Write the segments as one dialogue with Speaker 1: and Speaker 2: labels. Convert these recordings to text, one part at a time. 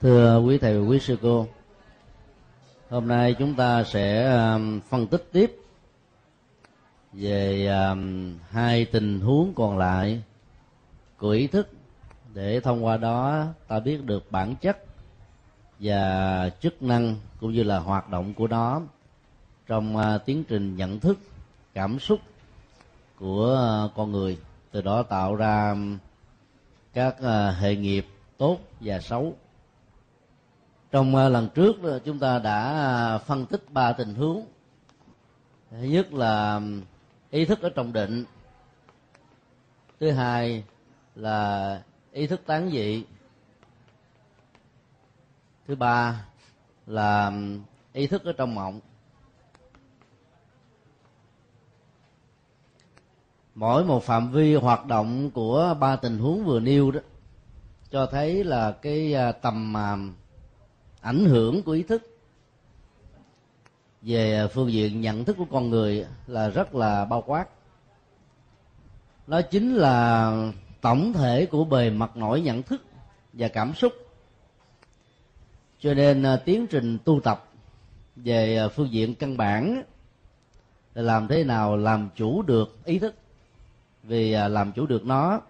Speaker 1: thưa quý thầy và quý sư cô, hôm nay chúng ta sẽ um, phân tích tiếp về um, hai tình huống còn lại của ý thức. Để thông qua đó, ta biết được bản chất và chức năng cũng như là hoạt động của nó trong uh, tiến trình nhận thức, cảm xúc của uh, con người, từ đó tạo ra um, các uh, hệ nghiệp tốt và xấu trong ờ, lần trước chúng ta đã à, phân tích ba tình huống. Thứ nhất là ý thức ở trong định. Thứ hai là ý thức tán dị. Thứ ba là ý thức ở trong mộng. Mỗi một phạm vi hoạt động của ba tình huống vừa nêu đó, cho thấy là cái à, tầm ảnh hưởng của ý thức. Về à, phương diện nhận thức của con người là rất là bao quát. Nó chính là tổng thể của bề mặt nổi nhận thức và cảm xúc. Cho nên à, tiến trình tu tập về à, phương diện căn bản là làm thế nào làm chủ được ý thức. Vì làm chủ được nó,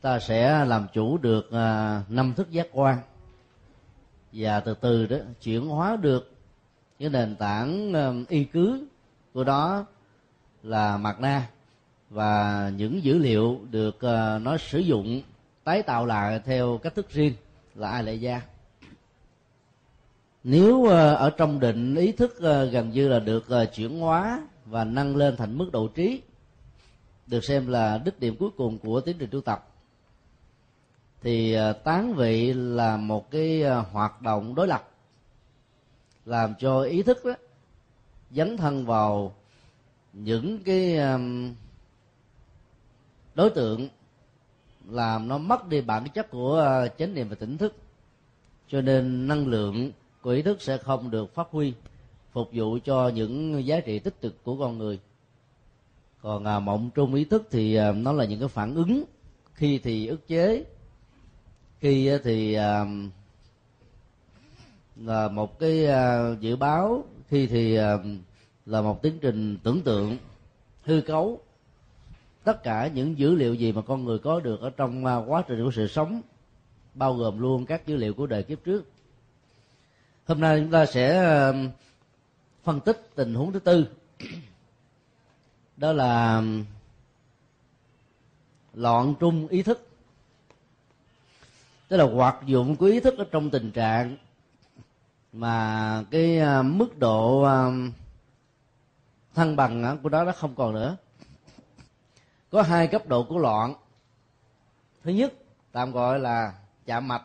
Speaker 1: ta sẽ làm chủ được năm thức giác quan và từ từ đó chuyển hóa được cái nền tảng um, y cứ của đó là mặt na và những dữ liệu được uh, nó sử dụng, tái tạo lại theo cách thức riêng là ai lệ gia nếu uh, ở trong định ý thức uh, gần như là được chuyển hóa và nâng lên thành mức độ trí, được xem là đích điểm cuối cùng của tiến trình tu tập thì ờ, tán vị là một cái ờ, hoạt động đối lập làm cho ý thức đó dấn thân vào những cái đối tượng làm nó mất đi bản chất của ờ, chánh niệm và tỉnh thức. Cho nên năng lượng của ý thức sẽ không được phát huy phục vụ cho những giá trị tích cực của con người. Còn à, mộng trung ý thức thì à, nó là những cái phản ứng khi thì ức chế khi thì à, là một cái à, dự báo. Khi thì à, là một tiến trình tưởng tượng, hư cấu tất cả những dữ liệu gì mà con người có được ở trong quá trình của sự sống, bao gồm luôn các dữ liệu của đời kiếp trước. Hôm nay chúng ta sẽ phân tích tình huống thứ tư. Đó là loạn trung ý thức tức là hoạt dụng của ý thức ở trong tình trạng. Mà cái à, mức độ à, thăng bằng của đó nó không còn nữa. Có hai cấp độ của loạn. Thứ nhất, tạm gọi là chạm mạch.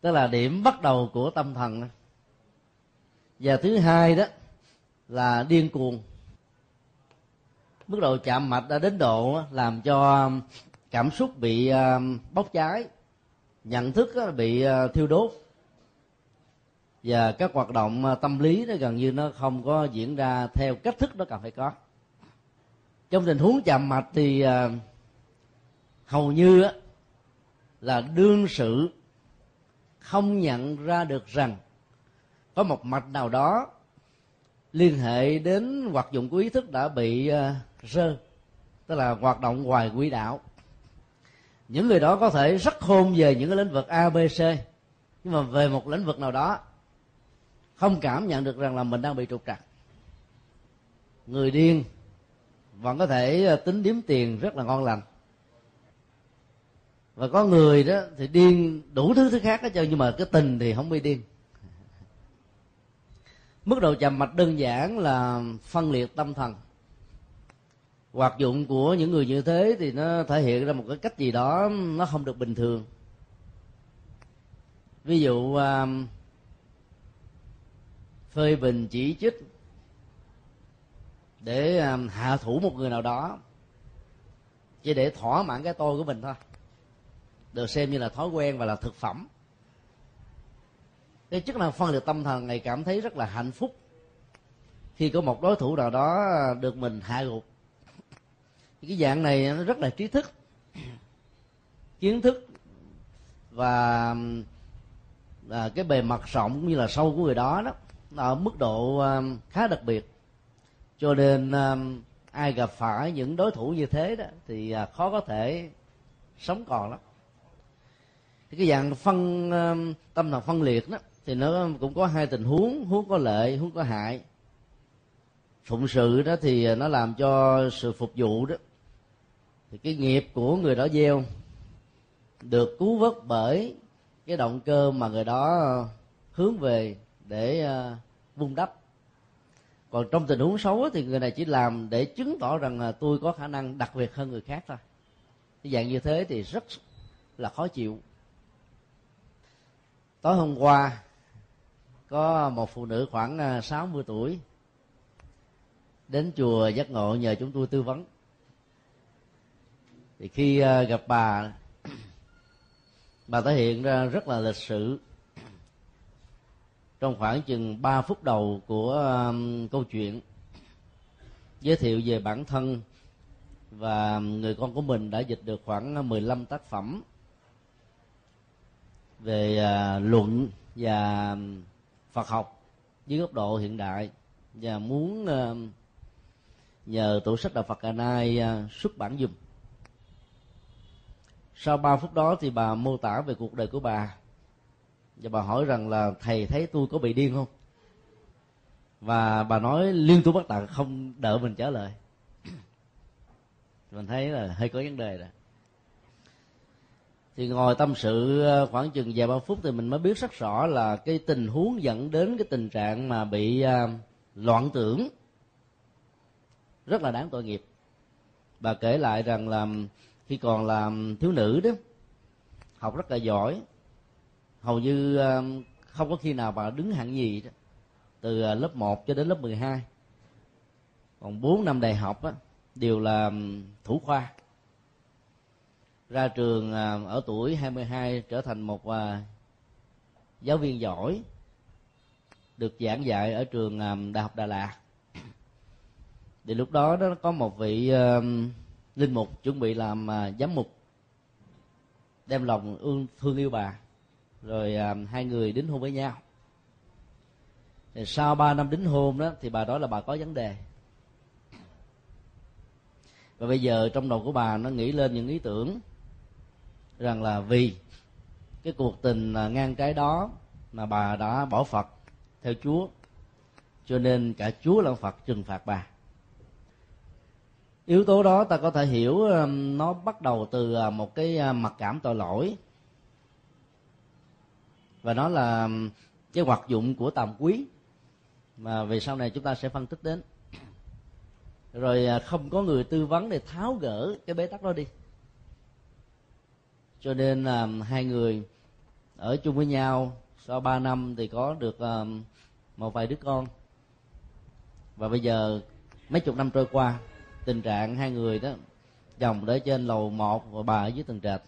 Speaker 1: Tức là điểm bắt đầu của tâm thần. Và thứ hai đó là điên cuồng. Mức độ chạm mạch đã đến độ làm cho cảm xúc bị ờ, bốc cháy. Nhận thức bị ờ, thiêu đốt. Và các hoạt động ờ, tâm lý nó gần như nó không có diễn ra theo cách thức nó cần phải có. Trong tình huống chạm mạch thì hầu như là đương sự không nhận ra được rằng có một mạch nào đó liên hệ đến hoạt dụng của ý thức đã bị rơ tức là hoạt động ngoài quỹ đạo những người đó có thể rất khôn về những cái lĩnh vực a, b, c, nhưng mà về một lĩnh vực nào đó, không cảm nhận được rằng là mình đang bị trục trặc. Người điên vẫn có thể ờ, tính điếm tiền rất là ngon lành. Và có người đó thì điên đủ thứ thứ khác hết trơn, nhưng mà cái tình thì không bị điên. Mức độ chậm mạch đơn giản là phân liệt tâm thần hoạt dụng của những người như thế thì nó thể hiện ra một cái cách gì đó nó không được bình thường. Ví dụ à, phê bình chỉ trích để à, hạ thủ một người nào đó chỉ để thỏa mãn cái tôi của mình thôi. Được xem như là thói quen và là thực phẩm. Cái chức năng phân liệt tâm thần này cảm thấy rất là hạnh phúc khi có một đối thủ nào đó được mình hạ gục cái dạng này nó rất là trí thức kiến thức và à, cái bề mặt rộng cũng như là sâu của người đó đó ở mức độ à, khá đặc biệt. Cho nên à, ai gặp phải những đối thủ như thế đó thì à, khó có thể sống còn lắm. Thì cái dạng phân à, tâm thần phân liệt đó thì nó cũng có hai tình huống huống có lợi huống có hại. Phụng sự đó thì à, nó làm cho sự phục vụ đó thì cái nghiệp của người đó gieo, được cứu vớt bởi cái động cơ mà người đó ờ, hướng về để ờ, vun đắp. Còn trong tình huống xấu thì người này chỉ làm để chứng tỏ rằng là tôi có khả năng đặc biệt hơn người khác thôi. Cái dạng như thế thì rất là khó chịu. Tối hôm qua, có một phụ nữ khoảng ờ, 60 tuổi đến chùa giác ngộ nhờ chúng tôi tư vấn thì khi ờ, gặp bà bà thể hiện ra rất là lịch sự. Trong khoảng chừng 3 phút đầu của câu chuyện, giới thiệu về bản thân và người con của mình đã dịch được khoảng 15 tác phẩm về ờ, luận và Phật học dưới góc độ hiện đại và muốn nhờ tổ sách đạo Phật Cà Nai ờ, xuất bản dùm sau 3 phút đó thì bà mô tả về cuộc đời của bà. Và bà hỏi rằng là thầy thấy tôi có bị điên không? Và bà nói liên tục bắt tặng không đợi mình trả lời. Mình thấy là hơi có vấn đề rồi. Thì ngồi tâm sự ờ, khoảng chừng vài ba phút thì mình mới biết rất rõ là cái tình huống dẫn đến cái tình trạng mà bị uh, loạn tưởng. Rất là đáng tội nghiệp. Bà kể lại rằng là khi còn làm thiếu nữ đó học rất là giỏi. Hầu như không có khi nào bà đứng hạng gì đó. Từ ờ, lớp 1 cho đến lớp 12 còn 4 năm đại học á, đều là thủ khoa. Ra trường ờ, ở tuổi 22 trở thành một ờ, giáo viên giỏi được giảng dạy ở trường đại học Đà Lạt. Thì lúc đó nó có một vị linh mục chuẩn bị làm à, giám mục, đem lòng ương, thương yêu bà. Rồi à, hai người đính hôn với nhau. Thì sau ba năm đính hôn đó, thì bà nói là bà có vấn đề. Và bây giờ trong đầu của bà nó nghĩ lên những ý tưởng rằng là vì cái cuộc tình à, ngang trái đó mà bà đã bỏ phật theo chúa. Cho nên cả chúa lẫn phật trừng phạt bà yếu tố đó ta có thể hiểu um, nó bắt đầu từ à, một cái à, mặc cảm tội lỗi. Và nó là um, cái hoạt dụng của tàm quý. Mà về sau này chúng ta sẽ phân tích đến. Rồi à, không có người tư vấn để tháo gỡ cái bế tắc đó đi. Cho nên là hai người ở chung với nhau sau ba năm thì có được một vài đứa con. Và bây giờ mấy chục năm trôi qua tình trạng hai người đó chồng để trên lầu một và bà ở dưới tầng trệt.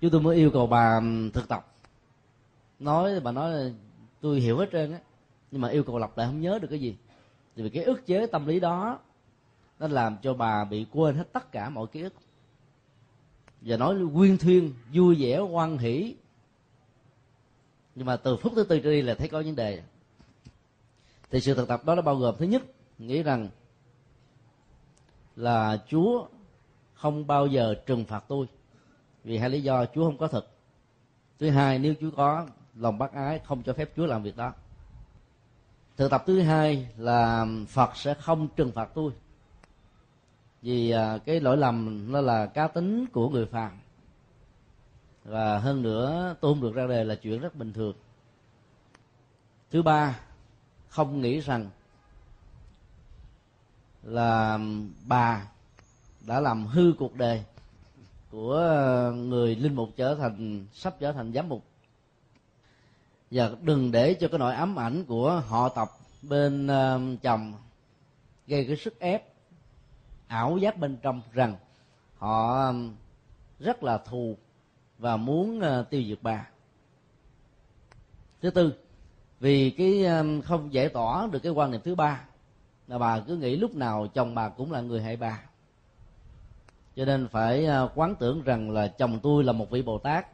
Speaker 1: Chúng tôi mới yêu cầu bà thực tập. Nói, bà nói tôi hiểu hết trơn á, nhưng mà yêu cầu lặp lại không nhớ được cái gì. Thì vì cái ức chế tâm lý đó, nó làm cho bà bị quên hết tất cả mọi ký ức. Và nói quyên thuyên, vui vẻ, hoan hỷ. Nhưng mà từ phút thứ tư trở đi là thấy có vấn đề. Thì sự thực tập đó nó bao gồm, thứ nhất, nghĩ rằng là chúa không bao giờ trừng phạt tôi, vì hai lý do chúa không có thực thứ hai, nếu chúa có lòng bác ái, không cho phép chúa làm việc đó. Thực tập thứ hai là phật sẽ không trừng phạt tôi, vì à, cái lỗi lầm nó là cá tính của người phàm. Và hơn nữa, tôi không được ra đề là chuyện rất bình thường. Thứ ba, không nghĩ rằng là bà đã làm hư cuộc đời của ờ, người linh mục trở thành, sắp trở thành giám mục. Và đừng để cho cái nỗi ám ảnh của họ tập bên ờ, chồng gây cái sức ép, ảo giác bên trong rằng họ rất là thù và muốn ờ, tiêu diệt bà. Thứ tư, vì cái không giải tỏa được cái quan niệm thứ ba là bà cứ nghĩ lúc nào chồng bà cũng là người hại bà. Cho nên phải à, quán tưởng rằng là chồng tôi là một vị bồ tát.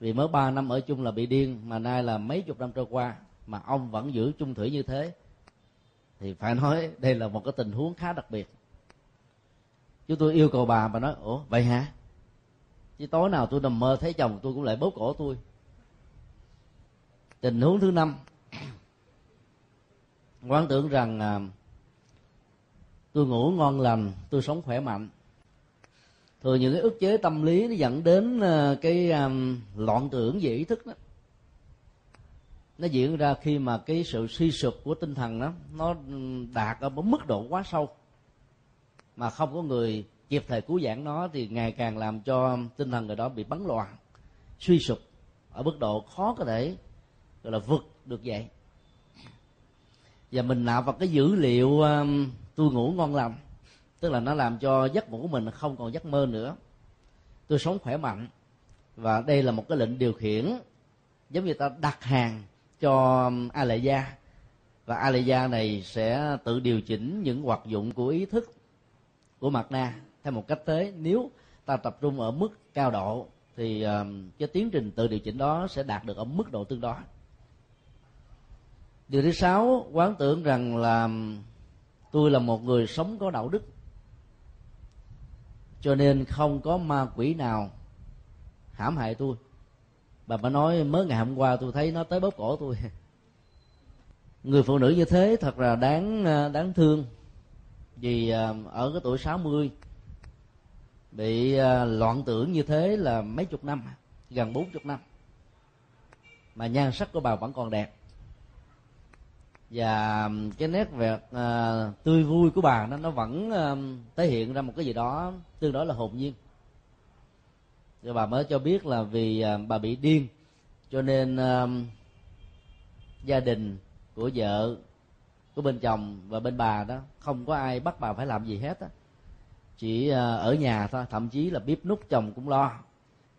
Speaker 1: Vì mới ba năm ở chung là bị điên, mà nay là mấy chục năm trôi qua, mà ông vẫn giữ chung thủy như thế. Thì phải nói đây là một cái tình huống khá đặc biệt. Chúng tôi yêu cầu bà bà nói, ủa, vậy hả? Chứ tối nào tôi nằm mơ thấy chồng tôi cũng lại bóp cổ tôi. Tình huống thứ năm quán tưởng rằng à, tôi ngủ ngon lành tôi sống khỏe mạnh. Thường những cái ức chế tâm lý nó dẫn đến à, cái à, loạn tưởng về ý thức đó. Nó diễn ra khi mà cái sự suy sụp của tinh thần đó nó đạt ở một mức độ quá sâu. Mà không có người kịp thời cứu giảng nó thì ngày càng làm cho tinh thần người đó bị bấn loạn suy sụp ở mức độ khó có thể gọi là vượt được vậy và mình nạp vào cái dữ liệu um, tôi ngủ ngon lành. Tức là nó làm cho giấc ngủ của mình không còn giấc mơ nữa. Tôi sống khỏe mạnh. Và đây là một cái lệnh điều khiển giống như ta đặt hàng cho a lệ gia và a lệ gia này sẽ tự điều chỉnh những hoạt dụng của ý thức của mặt na theo một cách thế. Nếu ta tập trung ở mức cao độ thì um, cái tiến trình tự điều chỉnh đó sẽ đạt được ở mức độ tương đối điều thứ sáu, quán tưởng rằng là tôi là một người sống có đạo đức, cho nên không có ma quỷ nào hãm hại tôi. Bà bà nói, mới ngày hôm qua tôi thấy nó tới bóp cổ tôi. Người phụ nữ như thế thật là đáng à, đáng thương. Vì à, ở cái tuổi 60 bị à, loạn tưởng như thế là mấy chục năm, gần bốn chục năm. Mà nhan sắc của bà vẫn còn đẹp và cái nét vẹt uh, ờ, tươi vui của bà nó nó vẫn uh, thể hiện ra một cái gì đó tương đối là hồn nhiên. Rồi bà mới cho biết là vì uh, bà bị điên cho nên uh, gia đình của vợ của bên chồng và bên bà đó không có ai bắt bà phải làm gì hết á. Chỉ uh, ở nhà thôi thậm chí là bếp nút chồng cũng lo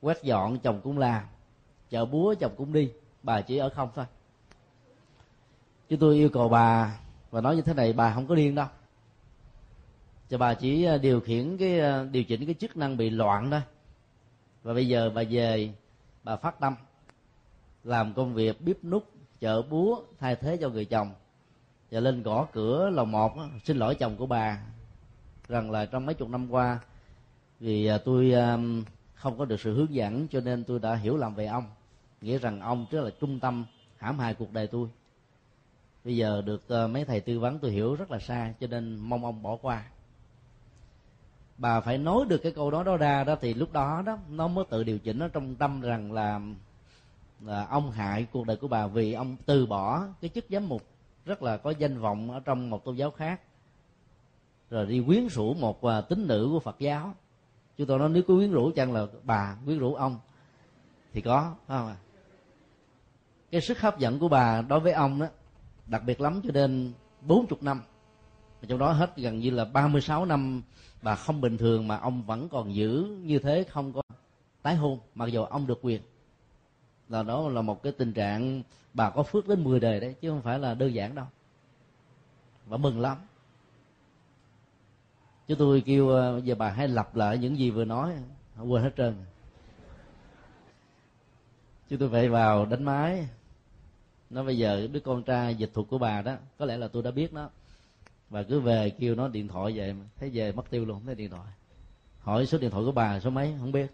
Speaker 1: quét dọn chồng cũng làm chợ búa chồng cũng đi bà chỉ ở không thôi chứ tôi yêu cầu bà và nói như thế này, bà không có điên đâu. Cho bà chỉ ờ, điều khiển cái ờ, điều chỉnh cái chức năng bị loạn thôi. Và bây giờ bà về, bà phát tâm, làm công việc bếp nút chợ búa, thay thế cho người chồng. Và lên gõ cửa lầu một xin lỗi chồng của bà, rằng là trong mấy chục năm qua vì ờ, tôi không có được sự hướng dẫn cho nên tôi đã hiểu lầm về ông. Nghĩa rằng ông rất là trung tâm, hãm hại cuộc đời tôi bây giờ được ờ, mấy thầy tư vấn tôi hiểu rất là xa cho nên mong ông bỏ qua. Bà phải nói được cái câu đó đó ra đó thì lúc đó đó nó mới tự điều chỉnh nó trong tâm rằng là, là ông hại cuộc đời của bà vì ông từ bỏ cái chức giám mục rất là có danh vọng ở trong một tôn giáo khác. Rồi đi quyến rũ một ờ, tín nữ của phật giáo. Chúng tôi nói nếu có quyến rũ chăng là bà quyến rũ ông? Thì có phải không ạ? Cái sức hấp dẫn của bà đối với ông đó đặc biệt lắm cho nên bốn chục năm. Trong đó hết gần như là 36 năm bà không bình thường mà ông vẫn còn giữ như thế, không có tái hôn, mặc dù ông được quyền. Là đó là một cái tình trạng bà có phước đến 10 đời đấy, chứ không phải là đơn giản đâu. Và mừng lắm. Chứ tôi kêu ờ, giờ bà hãy lặp lại những gì vừa nói, quên hết trơn. Chứ tôi phải vào đánh máy nó bây giờ đứa con trai dịch thuật của bà đó có lẽ là tôi đã biết nó. Và cứ về kêu nó điện thoại về thấy về mất tiêu luôn thấy điện thoại. Hỏi số điện thoại của bà số mấy không biết.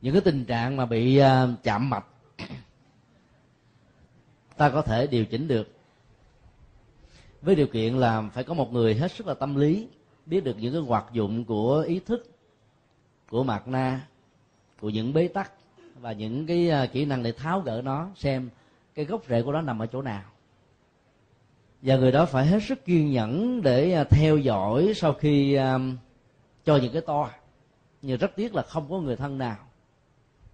Speaker 1: Những cái tình trạng mà bị uh, chạm mạch ta có thể điều chỉnh được. Với điều kiện là phải có một người hết sức là tâm lý biết được những cái hoạt dụng của ý thức của mặt na của những bế tắc và những cái à, kỹ năng để tháo gỡ nó xem cái gốc rễ của nó nằm ở chỗ nào. Và người đó phải hết sức kiên nhẫn để à, theo dõi sau khi um, cho những cái to. Nhưng rất tiếc là không có người thân nào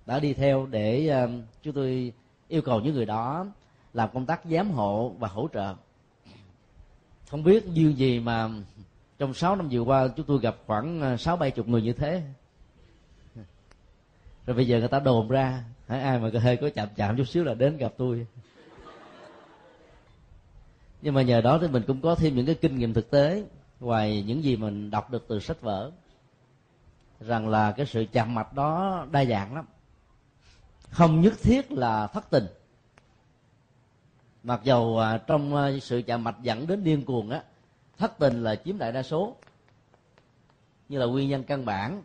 Speaker 1: đã đi theo để um, chúng tôi yêu cầu những người đó làm công tác giám hộ và hỗ trợ. Không biết duyên gì mà trong 6 năm vừa qua chúng tôi gặp khoảng sáu bảy chục người như thế. Rồi bây giờ người ta đồn ra ai mà hơi có chạm chạm chút xíu là đến gặp tôi. Nhưng mà nhờ đó thì mình cũng có thêm những cái kinh nghiệm thực tế, ngoài những gì mình đọc được từ sách vở, rằng là cái sự chạm mặt đó đa dạng lắm. Không nhất thiết là thất tình. Mặc dầu à, trong à, sự chạm mạch dẫn đến điên cuồng á, thất tình là chiếm đại đa số. Như là nguyên nhân căn bản,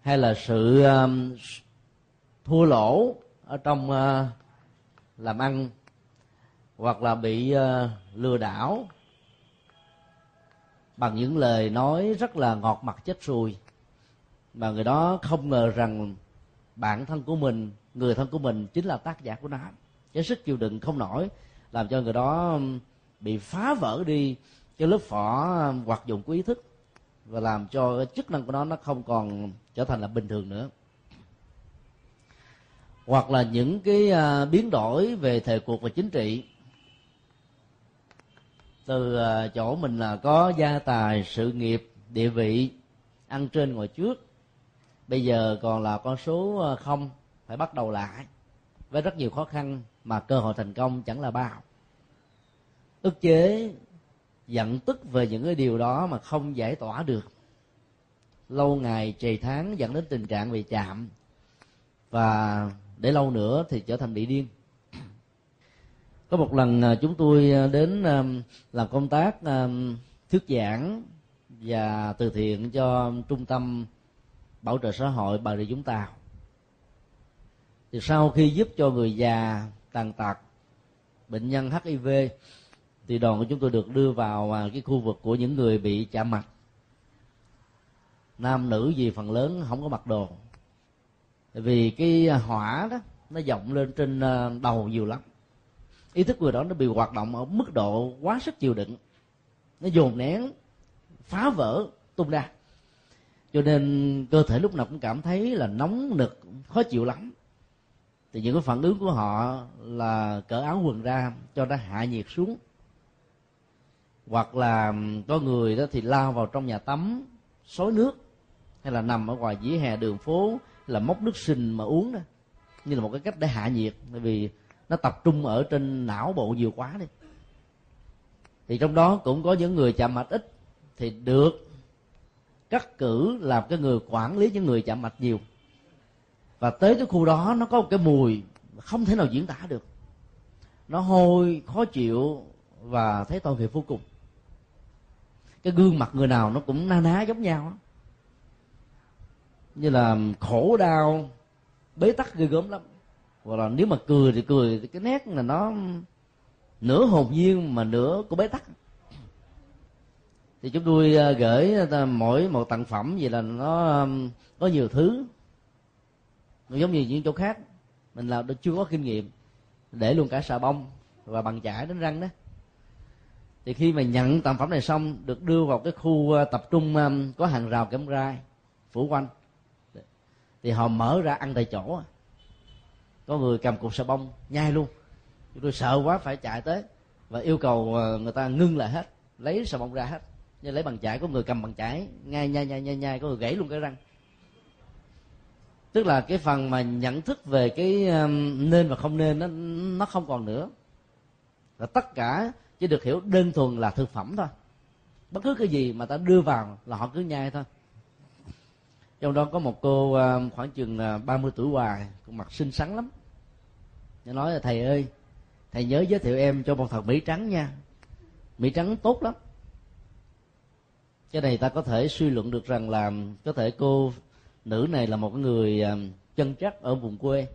Speaker 1: hay là sự à, thua lỗ ở trong uh, làm ăn hoặc là bị uh, lừa đảo bằng những lời nói rất là ngọt mặt chết ruồi mà người đó không ngờ rằng bản thân của mình người thân của mình chính là tác giả của nó. Cái sức chịu đựng không nổi làm cho người đó bị phá vỡ đi cái lớp vỏ hoạt dụng của ý thức và làm cho cái chức năng của nó nó không còn trở thành là bình thường nữa hoặc là những cái à, biến đổi về thời cuộc và chính trị. Từ à, chỗ mình là có gia tài, sự nghiệp, địa vị ăn trên ngồi trước, bây giờ còn là con số à, không, phải bắt đầu lại với rất nhiều khó khăn mà cơ hội thành công chẳng là bao. Ức chế, giận tức về những cái điều đó mà không giải tỏa được. Lâu ngày trì tháng dẫn đến tình trạng bị chạm và để lâu nữa thì trở thành bị điên. Có một lần à, chúng tôi à, đến à, làm công tác thuyết giảng và từ thiện cho trung tâm bảo trợ xã hội bà rịa vũng tàu. Thì sau khi giúp cho người già tàn tật, bệnh nhân hiv thì đoàn của chúng tôi được đưa vào cái khu vực của những người bị chạm mặt. Nam nữ gì phần lớn không có mặc đồ vì cái à, hỏa đó, nó vọng lên trên à, đầu nhiều lắm. Ý thức người đó nó bị hoạt động ở mức độ quá sức chịu đựng. Nó dồn nén, phá vỡ, tung ra. Cho nên cơ thể lúc nào cũng cảm thấy là nóng nực, khó chịu lắm. Thì những cái phản ứng của họ là cởi áo quần ra cho nó hạ nhiệt xuống. Hoặc là có người đó thì lao vào trong nhà tắm, xối nước, hay là nằm ở ngoài vỉa hè đường phố là móc nước sinh mà uống đó. Như là một cái cách để hạ nhiệt, bởi vì nó tập trung ở trên não bộ nhiều quá đi. Thì trong đó cũng có những người chạm mạch ít, thì được cắt cử làm cái người quản lý những người chạm mạch nhiều. Và tới cái khu đó nó có một cái mùi không thể nào diễn tả được. Nó hôi, khó chịu và thấy tội nghiệp vô cùng. Cái gương mặt người nào nó cũng na ná giống nhau như là khổ đau, bế tắc ghê gớm lắm. Hoặc là nếu mà cười thì cười, thì cái nét là nó nửa hồn nhiên mà nửa của bế tắc. Thì chúng tôi à, gửi à, mỗi một tặng phẩm vậy là nó um, có nhiều thứ. Nó giống như những chỗ khác. Mình là chưa có kinh nghiệm để luôn cả xà bông và bằng chải đến răng đó. Thì khi mà nhận tặng phẩm này xong, được đưa vào cái khu à, tập trung um, có hàng rào kém rai phủ quanh thì họ mở ra ăn tại chỗ có người cầm cục xà bông, nhai luôn. Chúng tôi sợ quá, phải chạy tới. Và yêu cầu ờ, người ta ngưng lại hết, lấy xà bông ra hết. Như lấy bằng chải, có người cầm bằng chải, nhai nhai nhai nhai nhai, có người gãy luôn cái răng. Tức là cái phần mà nhận thức về cái nên và không nên nó nó không còn nữa. Và tất cả chỉ được hiểu đơn thuần là thực phẩm thôi. Bất cứ cái gì mà ta đưa vào là họ cứ nhai thôi trong đó có một cô à, khoảng chừng à, 30 tuổi hoài, cũng mặt xinh xắn lắm. Nó nói là, thầy ơi, thầy nhớ giới thiệu em cho một thật mỹ trắng nha. Mỹ trắng tốt lắm. Cái này ta có thể suy luận được rằng là, có thể cô nữ này là một người à, chân chắc ở vùng quê.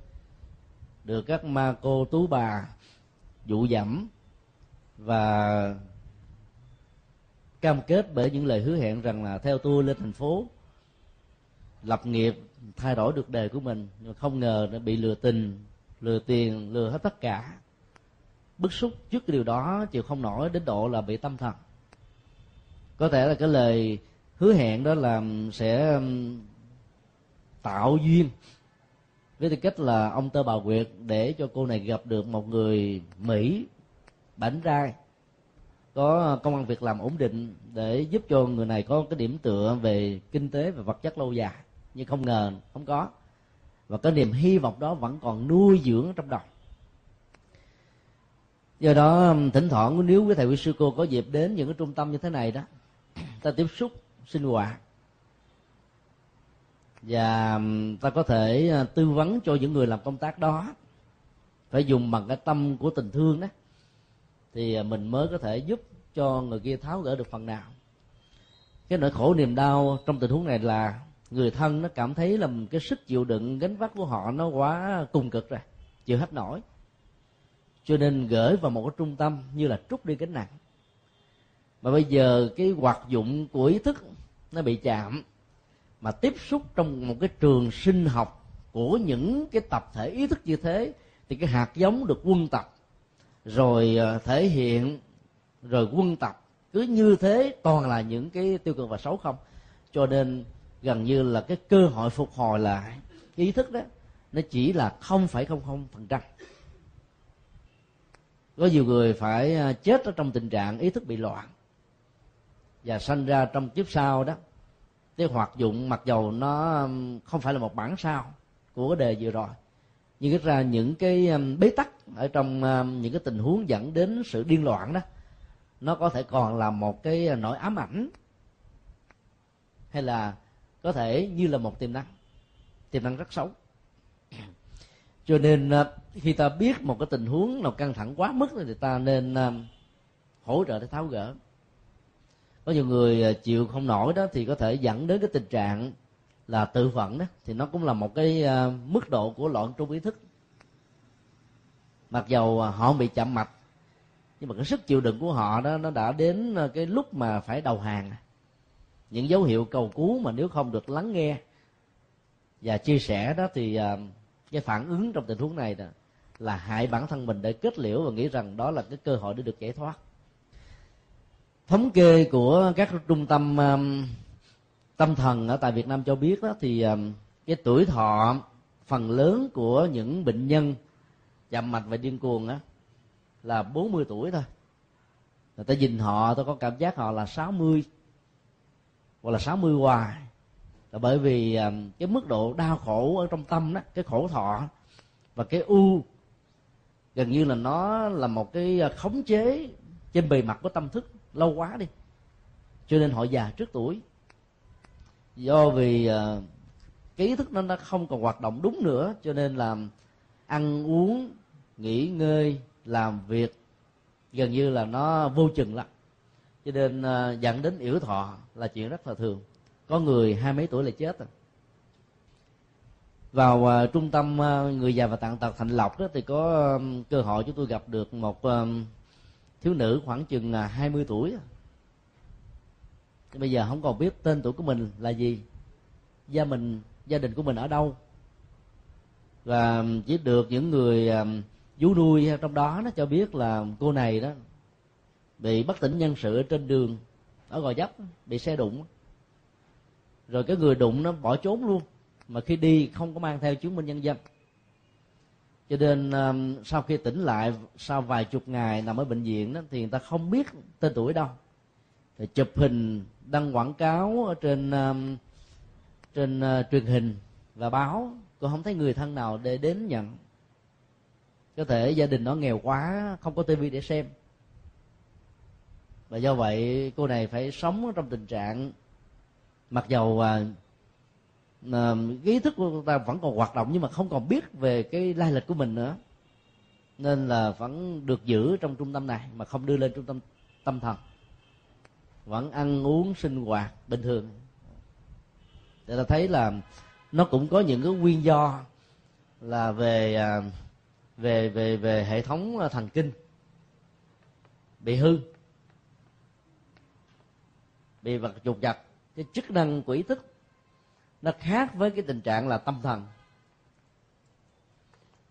Speaker 1: Được các ma cô tú bà dụ dẫm và cam kết bởi những lời hứa hẹn rằng là theo tôi lên thành phố lập nghiệp, thay đổi được đời của mình, nhưng không ngờ nó bị lừa tình, lừa tiền, lừa hết tất cả. Bức xúc trước cái điều đó chịu không nổi đến độ là bị tâm thần. Có thể là cái lời hứa hẹn đó là sẽ tạo duyên với tư cách là ông tơ bà quyệt để cho cô này gặp được một người mỹ, bảnh trai có công an việc làm ổn định để giúp cho người này có cái điểm tựa về kinh tế và vật chất lâu dài nhưng không ngờ, không có. Và cái niềm hy vọng đó vẫn còn nuôi dưỡng trong đầu. Do đó um, thỉnh thoảng nếu quý thầy quý sư cô có dịp đến những cái trung tâm như thế này đó, ta tiếp xúc, sinh hoạt. Và um, ta có thể à, tư vấn cho những người làm công tác đó. Phải dùng bằng cái tâm của tình thương đó. Thì à, mình mới có thể giúp cho người kia tháo gỡ được phần nào. Cái nỗi khổ niềm đau trong tình huống này là người thân nó cảm thấy là cái sức chịu đựng, gánh vác của họ nó quá cùng cực rồi, chịu hết nổi. Cho nên gửi vào một cái trung tâm như là trút đi gánh nặng. Mà bây giờ cái hoạt dụng của ý thức nó bị chạm, mà tiếp xúc trong một cái trường sinh học của những cái tập thể ý thức như thế, thì cái hạt giống được quân tập, rồi ờ, thể hiện, rồi quân tập. Cứ như thế toàn là những cái tiêu cực và xấu không. Cho nên gần như là cái cơ hội phục hồi lại ý thức đó, nó chỉ là không phải không không phần trăm. Có nhiều người phải à, chết ở trong tình trạng ý thức bị loạn và sanh ra trong kiếp sau đó. Cái hoạt dụng mặc dầu nó không phải là một bản sao của cái đề vừa rồi, nhưng ít ra những cái bế tắc ở trong những cái tình huống dẫn đến sự điên loạn đó, nó có thể còn là một cái nỗi ám ảnh hay là có thể như là một tiềm năng. Tiềm năng rất xấu. Cho nên à, khi ta biết một cái tình huống nào căng thẳng quá mức thì ta nên à, hỗ trợ để tháo gỡ. Có nhiều người à, chịu không nổi đó thì có thể dẫn đến cái tình trạng là tự vận đó. Thì nó cũng là một cái mức độ của loạn trung ý thức. Mặc dầu họ bị chậm mạch, nhưng mà cái sức chịu đựng của họ đó, nó đã đến cái lúc mà phải đầu hàng những dấu hiệu cầu cứu mà nếu không được lắng nghe và chia sẻ đó thì uh, cái phản ứng trong tình huống này đó là hại bản thân mình để kết liễu và nghĩ rằng đó là cái cơ hội để được giải thoát. Thống kê của các trung tâm à, tâm thần ở tại Việt Nam cho biết đó thì à, cái tuổi thọ phần lớn của những bệnh nhân chậm mạch và điên cuồng á là 40 tuổi thôi. Người ta nhìn họ tôi có cảm giác họ là 60 hoặc là 60 hoài. Là bởi vì à, cái mức độ đau khổ ở trong tâm đó, cái khổ thọ và cái u, gần như là nó là một cái à, khống chế trên bề mặt của tâm thức lâu quá đi. Cho nên họ già trước tuổi. Do vì à, cái ý thức nó nó không còn hoạt động đúng nữa, cho nên là ăn uống, nghỉ ngơi, làm việc, gần như là nó vô chừng lắm cho nên uh, dẫn đến yểu thọ là chuyện rất là thường. Có người hai mấy tuổi là chết rồi. Vào uh, trung tâm uh, người già và tàn tật thành lộc đó thì có um, cơ hội chúng tôi gặp được một um, thiếu nữ khoảng chừng 20 tuổi. Bây giờ không còn biết tên tuổi của mình là gì. Gia mình gia đình của mình ở đâu. Và chỉ được những người vú nuôi trong đó nó cho biết là cô này đó bị bất tỉnh nhân sự ở trên đường. Ở gò dấp bị xe đụng. Rồi cái người đụng nó bỏ trốn luôn. Mà khi đi không có mang theo chứng minh nhân dân. Cho nên um, sau khi tỉnh lại sau vài chục ngày nằm ở bệnh viện đó thì người ta không biết tên tuổi đâu. Thì chụp hình đăng quảng cáo ở trên um, trên uh, truyền hình và báo. Cũng không thấy người thân nào để đến nhận. Có thể gia đình nó nghèo quá không có tivi để xem và do vậy cô này phải sống trong tình trạng mặc dầu uh, ý thức của ta vẫn còn hoạt động nhưng mà không còn biết về cái lai lịch của mình nữa. Nên là vẫn được giữ trong trung tâm này mà không đưa lên trung tâm tâm thần. Vẫn ăn uống sinh hoạt bình thường. Để ta thấy là nó cũng có những cái nguyên do là về à, về về về hệ thống à, thần kinh bị hư bị vật trục vật cái chức năng của ý thức nó khác với cái tình trạng là tâm thần.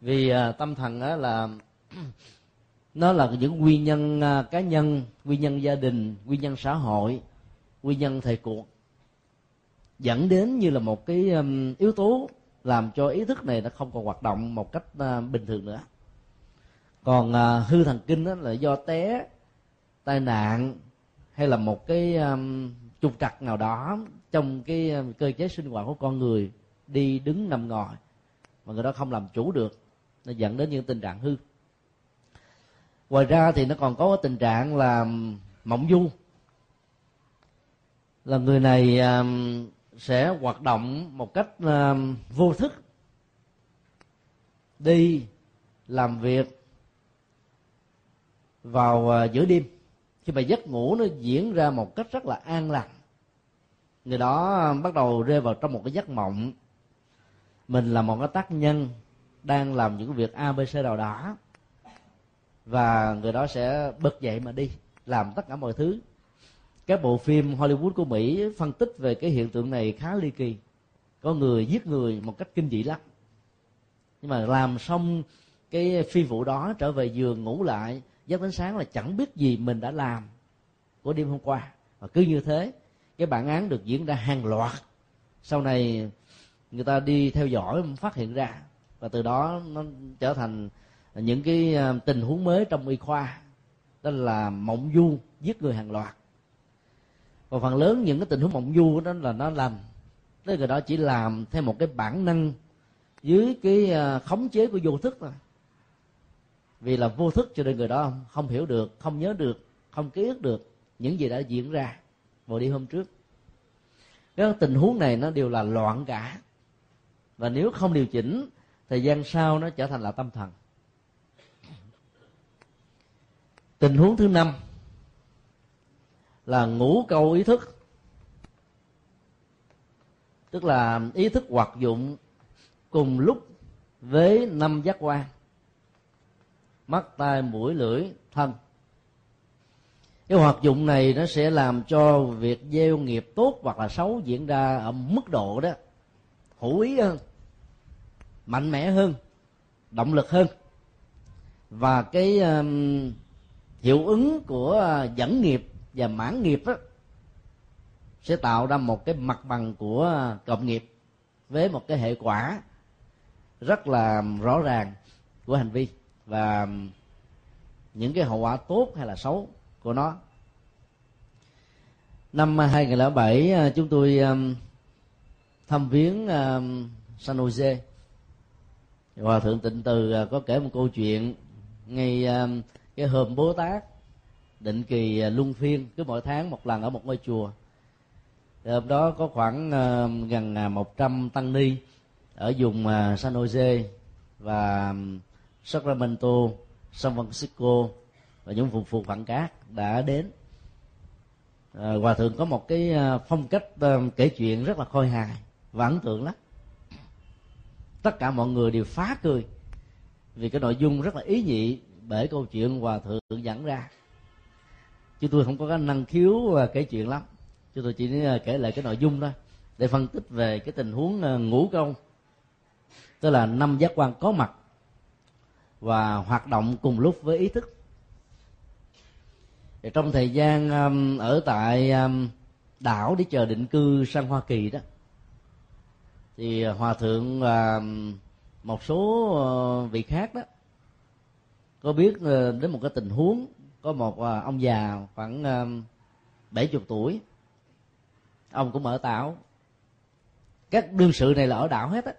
Speaker 1: Vì uh, tâm thần đó là nó là những nguyên nhân uh, cá nhân nguyên nhân gia đình nguyên nhân xã hội nguyên nhân thời cuộc dẫn đến như là một cái um, yếu tố làm cho ý thức này nó không còn hoạt động một cách uh, bình thường nữa. Còn uh, hư thần kinh đó là do té tai nạn hay là một cái um, trục trặc nào đó trong cái um, cơ chế sinh hoạt của con người đi đứng nằm ngồi mà người đó không làm chủ được nó dẫn đến những tình trạng hư. Ngoài ra thì nó còn có tình trạng là um, mộng du. Là người này um, sẽ hoạt động một cách um, vô thức đi làm việc vào uh, giữa đêm khi mà giấc ngủ nó diễn ra một cách rất là an lành. Người đó bắt đầu rơi vào trong một cái giấc mộng. Mình là một cái tác nhân đang làm những việc abc nào đó. Và người đó sẽ bật dậy mà đi, làm tất cả mọi thứ. Các bộ phim hollywood của mỹ phân tích về cái hiện tượng này khá ly kỳ. Có người giết người một cách kinh dị lắm. Nhưng mà làm xong cái phi vụ đó, trở về giường ngủ lại giấc đến sáng là chẳng biết gì mình đã làm của đêm hôm qua. Và cứ như thế, cái bản án được diễn ra hàng loạt. Sau này, người ta đi theo dõi, phát hiện ra. Và từ đó, nó trở thành những cái ờ, tình huống mới trong y khoa. Đó là mộng du giết người hàng loạt. Và phần lớn những cái tình huống mộng du đó là nó làm tức người đó chỉ làm theo một cái bản năng dưới cái ờ, khống chế của vô thức thôi vì là vô thức cho nên người đó không hiểu được, không nhớ được, không ký ức được những gì đã diễn ra vào đi hôm trước. Các tình huống này nó đều là loạn cả. Và nếu không điều chỉnh, thời gian sau nó trở thành là tâm thần. Tình huống thứ năm là ngủ câu ý thức. Tức là ý thức hoạt dụng cùng lúc với năm giác quan mắt tai mũi lưỡi thân. Cái hoạt dụng này nó sẽ làm cho việc gieo nghiệp tốt hoặc là xấu diễn ra ở mức độ đó hữu ý hơn mạnh mẽ hơn động lực hơn. Và cái um, hiệu ứng của à, dẫn nghiệp và mãn nghiệp đó, sẽ tạo ra một cái mặt bằng của à, cộng nghiệp với một cái hệ quả rất là rõ ràng của hành vi và những cái hậu quả tốt hay là xấu của nó. Năm 2007 ờ, chúng tôi thăm viếng San Jose. Hòa thượng tịnh từ ờ, có kể một câu chuyện ngay cái hôm bố tát định kỳ ờ, luân phiên cứ mỗi tháng một lần ở một ngôi chùa. Thì hôm đó có khoảng gần à, 100 tăng ni ở vùng à, San Jose và Sacramento, San Francisco và những vùng phụ phận cát đã đến. À, hòa thượng có một cái à, phong cách à, kể chuyện rất là khôi hài và ấn tượng lắm. Tất cả mọi người đều phá cười vì cái nội dung rất là ý nhị bởi câu chuyện hòa thượng dẫn ra. Chứ tôi không có cái năng khiếu à, kể chuyện lắm. Chứ tôi chỉ kể lại cái nội dung thôi. Để phân tích về cái tình huống ngủ công. Tức là năm giác quan có mặt và hoạt động cùng lúc với ý thức. Thì trong thời gian um, ở tại um, đảo để chờ định cư sang hoa kỳ đó thì hòa thượng và um, một số ờ, vị khác đó có biết ờ, đến một cái tình huống có một ờ, ông già khoảng um, bảy chục tuổi. Ông cũng ở đảo các đương sự này là ở đảo hết á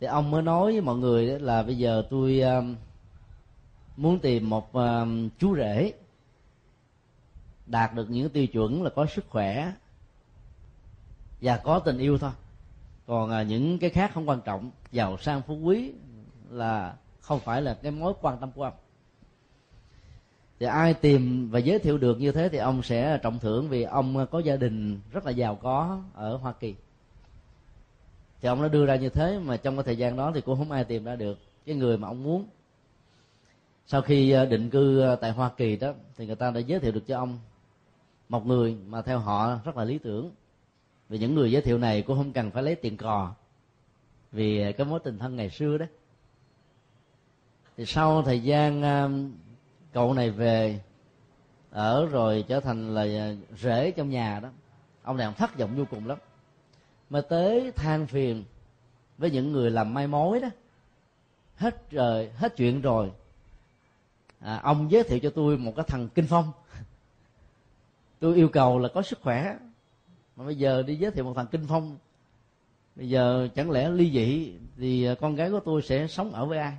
Speaker 1: thì ông mới nói với mọi người đó là bây giờ tôi um, muốn tìm một um, chú rể đạt được những tiêu chuẩn là có sức khỏe và có tình yêu thôi. Còn à, những cái khác không quan trọng, giàu sang phú quý là không phải là cái mối quan tâm của ông. Thì ai tìm và giới thiệu được như thế thì ông sẽ trọng thưởng vì ông có gia đình rất là giàu có ở hoa kỳ thì ông nó đưa ra như thế mà trong cái thời gian đó thì cũng không ai tìm ra được cái người mà ông muốn. Sau khi ờ, định cư ờ, tại hoa kỳ đó thì người ta đã giới thiệu được cho ông một người mà theo họ rất là lý tưởng. Vì những người giới thiệu này cũng không cần phải lấy tiền cò vì cái mối tình thân ngày xưa đó. Thì sau thời gian ờ, cậu này về, ở rồi trở thành là rễ trong nhà đó, ông này ông thất vọng vô cùng lắm mà tới than phiền với những người làm mai mối đó. Hết rồi hết chuyện rồi. À, ông giới thiệu cho tôi một cái thằng kinh phong. Tôi yêu cầu là có sức khỏe. Mà bây giờ đi giới thiệu một thằng kinh phong. Bây giờ chẳng lẽ ly dị thì con gái của tôi sẽ sống ở với ai?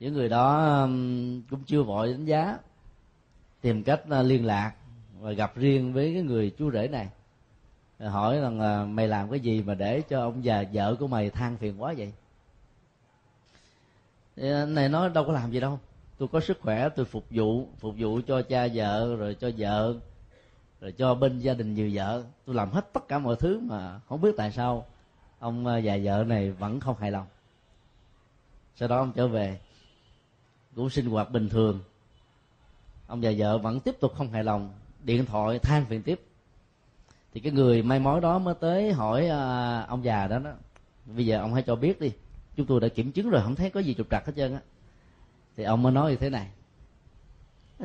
Speaker 1: Những người đó cũng chưa vội đánh giá. Tìm cách à, liên lạc và gặp riêng với cái người chú rể này hỏi rằng là mày làm cái gì mà để cho ông già vợ của mày than phiền quá vậy? Thì này nói, đâu có làm gì đâu. Tôi có sức khỏe, tôi phục vụ phục vụ cho cha vợ, rồi cho vợ, rồi cho bên gia đình nhiều vợ. Tôi làm hết tất cả mọi thứ mà không biết tại sao ông à, già vợ này vẫn không hài lòng. Sau đó ông trở về. Cũng sinh hoạt bình thường. Ông già vợ vẫn tiếp tục không hài lòng. Điện thoại than phiền tiếp thì cái người may mối đó mới tới hỏi uh, ông già đó đó bây giờ ông hãy cho biết đi chúng tôi đã kiểm chứng rồi không thấy có gì trục trặc hết trơn á. Thì ông mới nói như thế này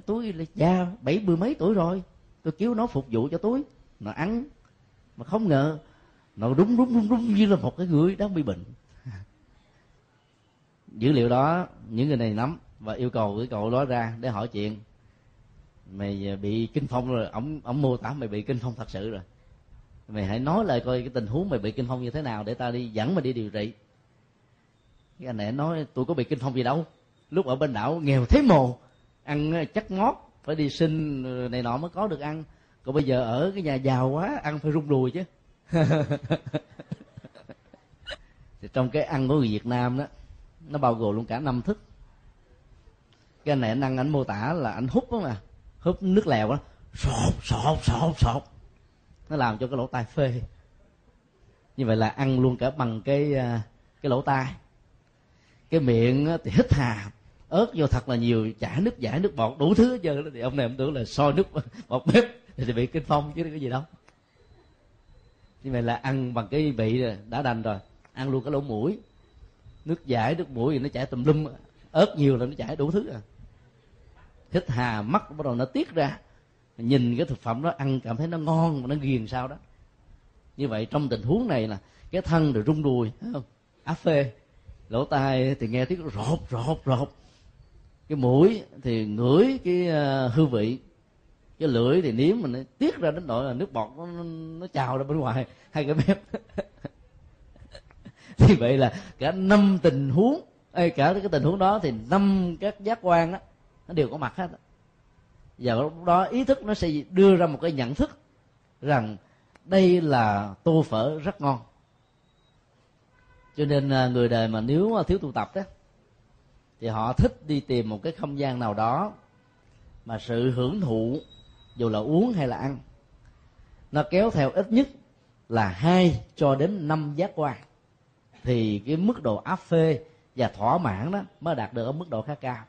Speaker 1: tôi là già bảy mươi mấy tuổi rồi tôi cứu nó phục vụ cho tôi nó ăn mà không ngờ nó đúng đúng đúng đúng như là một cái người đang bị bệnh. Dữ liệu đó những người này nắm và yêu cầu cái cậu đó ra để hỏi chuyện. Mày à, bị kinh phong rồi ổng ổng mô tả mày bị kinh phong thật sự rồi mày hãy nói lại coi cái tình huống mày bị kinh phong như thế nào để ta đi dẫn mày đi điều trị. Cái anh này nói, tôi có bị kinh phong gì đâu. Lúc ở bên đảo nghèo thế mồ ăn ờ, chắc ngót, phải đi xin ờ, này nọ mới có được ăn. Còn bây giờ ở cái nhà giàu quá, ăn phải rung đùi chứ. Thì trong cái ăn của người Việt Nam đó, nó bao gồm luôn cả năm thức. Cái này anh ăn anh mô tả là anh hút đó mà, hút nước lèo đó sột sột sột sột nó làm cho cái lỗ tai phê. Như vậy là ăn luôn cả bằng cái à, cái lỗ tai. Cái miệng thì hít hà, ớt vô thật là nhiều, chả nước giả nước bọt, đủ thứ hết trơn thì ông này ông tưởng là soi nước bọt bếp, thì bị kinh phong chứ cái gì đâu. Như vậy là ăn bằng cái vị đã đành rồi. Ăn luôn cái lỗ mũi. Nước giải, nước mũi thì nó chảy tùm lum, ớt nhiều là nó chảy đủ thứ à. Hít hà, mắt bắt đầu nó tiết ra nhìn cái thực phẩm đó ăn cảm thấy nó ngon mà nó ghiền sao đó. Như vậy trong tình huống này là cái thân rồi rung đùi thấy không? Áp phê. Lỗ tai thì nghe tiếng rột rột rột cái mũi thì ngửi cái ờ, hư hương vị. Cái lưỡi thì nếm mình nó tiết ra đến nỗi là nước bọt nó, nó trào ra bên ngoài hai cái mép. Thì vậy là cả năm tình huống Ê, cả cái tình huống đó thì năm các giác quan đó nó đều có mặt hết và lúc đó ý thức nó sẽ đưa ra một cái nhận thức rằng đây là tô phở rất ngon. Cho nên à, người đời mà nếu thiếu tu tập đó thì họ thích đi tìm một cái không gian nào đó mà sự hưởng thụ, dù là uống hay là ăn, nó kéo theo ít nhất là hai cho đến năm giác quan, thì cái mức độ áp phê và thỏa mãn đó mới đạt được ở mức độ khá cao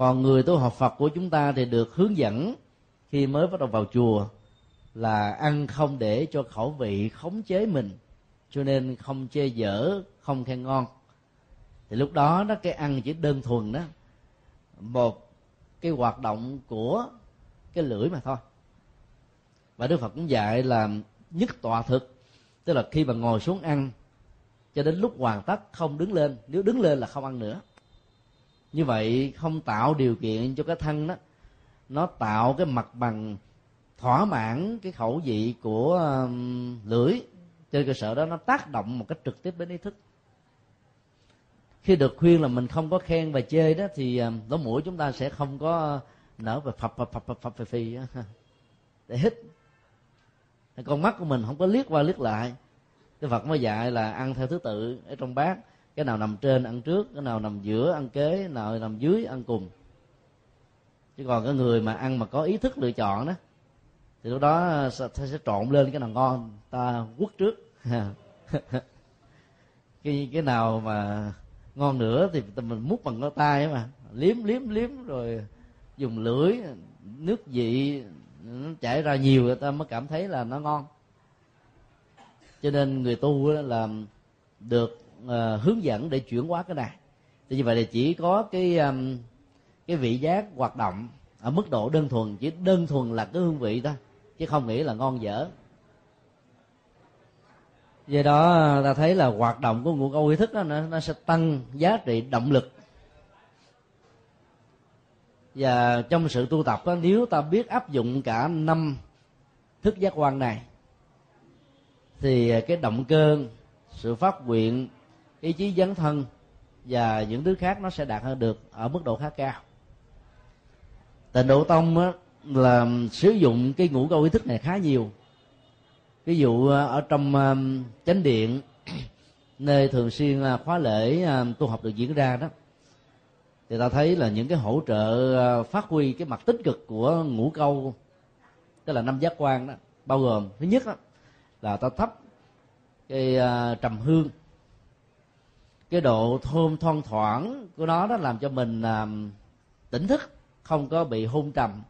Speaker 1: còn người tu học phật của chúng ta thì được hướng dẫn khi mới bắt đầu vào chùa là ăn không để cho khẩu vị khống chế mình, cho nên không chê dở, không khen ngon. Thì lúc đó nó cái ăn chỉ đơn thuần đó, một cái hoạt động của cái lưỡi mà thôi. Và đức phật cũng dạy là nhất tọa thực, tức là khi mà ngồi xuống ăn, cho đến lúc hoàn tất không đứng lên, nếu đứng lên là không ăn nữa như vậy không tạo điều kiện cho cái thân đó, nó tạo cái mặt bằng thỏa mãn cái khẩu vị của um, lưỡi. Trên cơ sở đó nó tác động một cách trực tiếp đến ý thức. Khi được khuyên là mình không có khen và chê đó, thì um, lỗ mũi chúng ta sẽ không có nở và phập phập phập phập phập phì phì để hít. Con mắt của mình không có liếc qua liếc lại. Cái phật mới dạy là ăn theo thứ tự ở trong bát cái nào nằm trên ăn trước cái nào nằm giữa ăn kế cái nào nằm dưới ăn cùng. Chứ còn cái người mà ăn mà có ý thức lựa chọn đó thì lúc đó sẽ, sẽ trộn lên cái nào ngon ta quất trước. Cái cái nào mà ngon nữa thì mình múc bằng cái tay mà liếm liếm liếm rồi dùng lưỡi nước vị nó chảy ra nhiều người ta mới cảm thấy là nó ngon. Cho nên người tu là được uh, hướng dẫn để chuyển hóa cái này. Thì như vậy thì chỉ có cái um, cái vị giác hoạt động ở mức độ đơn thuần chỉ đơn thuần là cái hương vị thôi chứ không nghĩ là ngon dở. Do đó ờ, ta thấy là hoạt động của ngũ câu ý thức đó nó, nó sẽ tăng giá trị động lực. Và trong sự tu tập đó, nếu ta biết áp dụng cả năm thức giác quan này thì ờ, cái động cơ sự phát nguyện ý chí dấn thân và những thứ khác nó sẽ đạt hơn được ở mức độ khá cao. Tịnh độ tông á, là sử dụng cái ngũ câu ý thức này khá nhiều. Ví dụ ờ, ở trong um, chánh điện nơi thường xuyên ờ, khóa lễ tu học được diễn ra đó thì ta thấy là những cái hỗ trợ phát huy cái mặt tích cực của ngũ câu tức là năm giác quan đó bao gồm thứ nhất đó, là ta thắp cái uh, trầm hương cái độ thơm thoang thoảng của nó đó làm cho mình à, tỉnh thức không có bị hôn trầm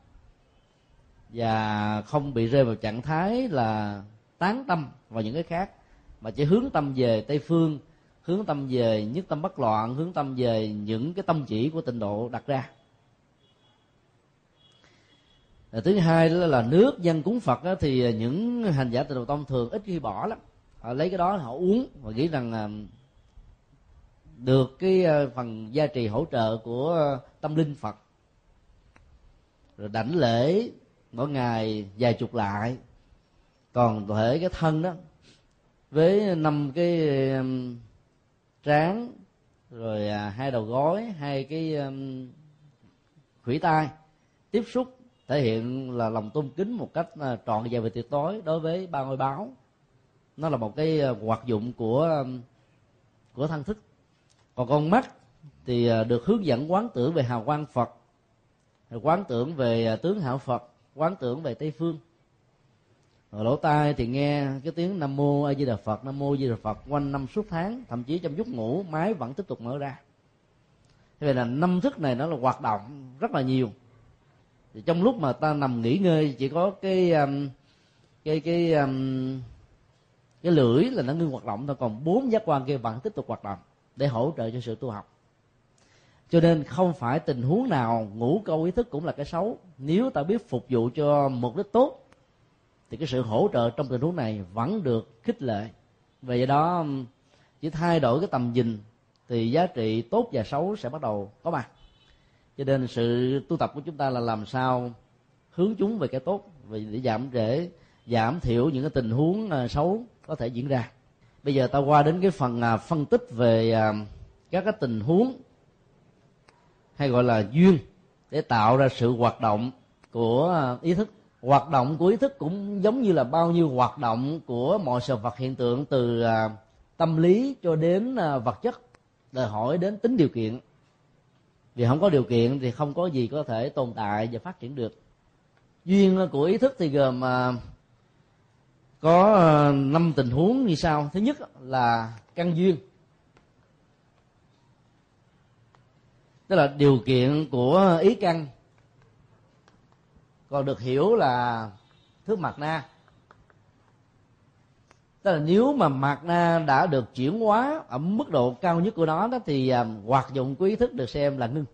Speaker 1: và không bị rơi vào trạng thái là tán tâm vào những cái khác mà chỉ hướng tâm về tây phương hướng tâm về nhất tâm bất loạn hướng tâm về những cái tâm chỉ của tịnh độ đặt ra. Thứ hai đó là nước dân cúng phật đó, thì những hành giả tịnh độ tông thường ít khi bỏ lắm. Họ lấy cái đó họ uống và nghĩ rằng à, được cái ờ, phần gia trì hỗ trợ của tâm linh phật. Rồi đảnh lễ mỗi ngày vài chục lại. Còn thể cái thân đó, với năm cái trán, rồi à, hai đầu gối, hai cái khủy tai tiếp xúc thể hiện là lòng tôn kính một cách ờ, trọn vẹn về tuyệt đối đối với ba ngôi báo. Nó là một cái ờ, hoạt dụng của của thân thức còn con mắt thì à, được hướng dẫn quán tưởng về hào quang phật quán tưởng về à, tướng hảo phật, quán tưởng về tây phương. Rồi lỗ tai thì nghe cái tiếng nam mô a di đà phật, nam mô a di đà phật, quanh năm suốt tháng, thậm chí trong giấc ngủ, máy vẫn tiếp tục mở ra. Thế vậy là năm thức này nó là hoạt động rất là nhiều. Thì trong lúc mà ta nằm nghỉ ngơi, chỉ có cái um, cái cái cái cái lưỡi là nó ngưng hoạt động thôi, còn bốn giác quan kia vẫn tiếp tục hoạt động để hỗ trợ cho sự tu học. Cho nên không phải tình huống nào ngủ câu ý thức cũng là cái xấu. Nếu ta biết phục vụ cho mục đích tốt, thì cái sự hỗ trợ trong tình huống này vẫn được khích lệ. Vì do đó, chỉ thay đổi cái tầm nhìn, thì giá trị tốt và xấu sẽ bắt đầu có mặt. Cho nên sự tu tập của chúng ta là làm sao hướng chúng về cái tốt để giảm để giảm thiểu những cái tình huống à, xấu có thể diễn ra bây giờ ta qua đến cái phần à, phân tích về à, các cái tình huống hay gọi là duyên để tạo ra sự hoạt động của à, ý thức. Hoạt động của ý thức cũng giống như là bao nhiêu hoạt động của mọi sự vật hiện tượng từ tâm lý cho đến vật chất. Đòi hỏi đến tính điều kiện. Vì không có điều kiện thì không có gì có thể tồn tại và phát triển được. Duyên của ý thức thì gồm có ờ, năm tình huống như sau. Thứ nhất là căn duyên. Tức là điều kiện của ý căn. Còn được hiểu là thước mặt na. Tức là nếu mà mặt na đã được chuyển hóa ở mức độ cao nhất của nó đó, thì ờ, hoạt dụng của ý thức được xem là ngưng.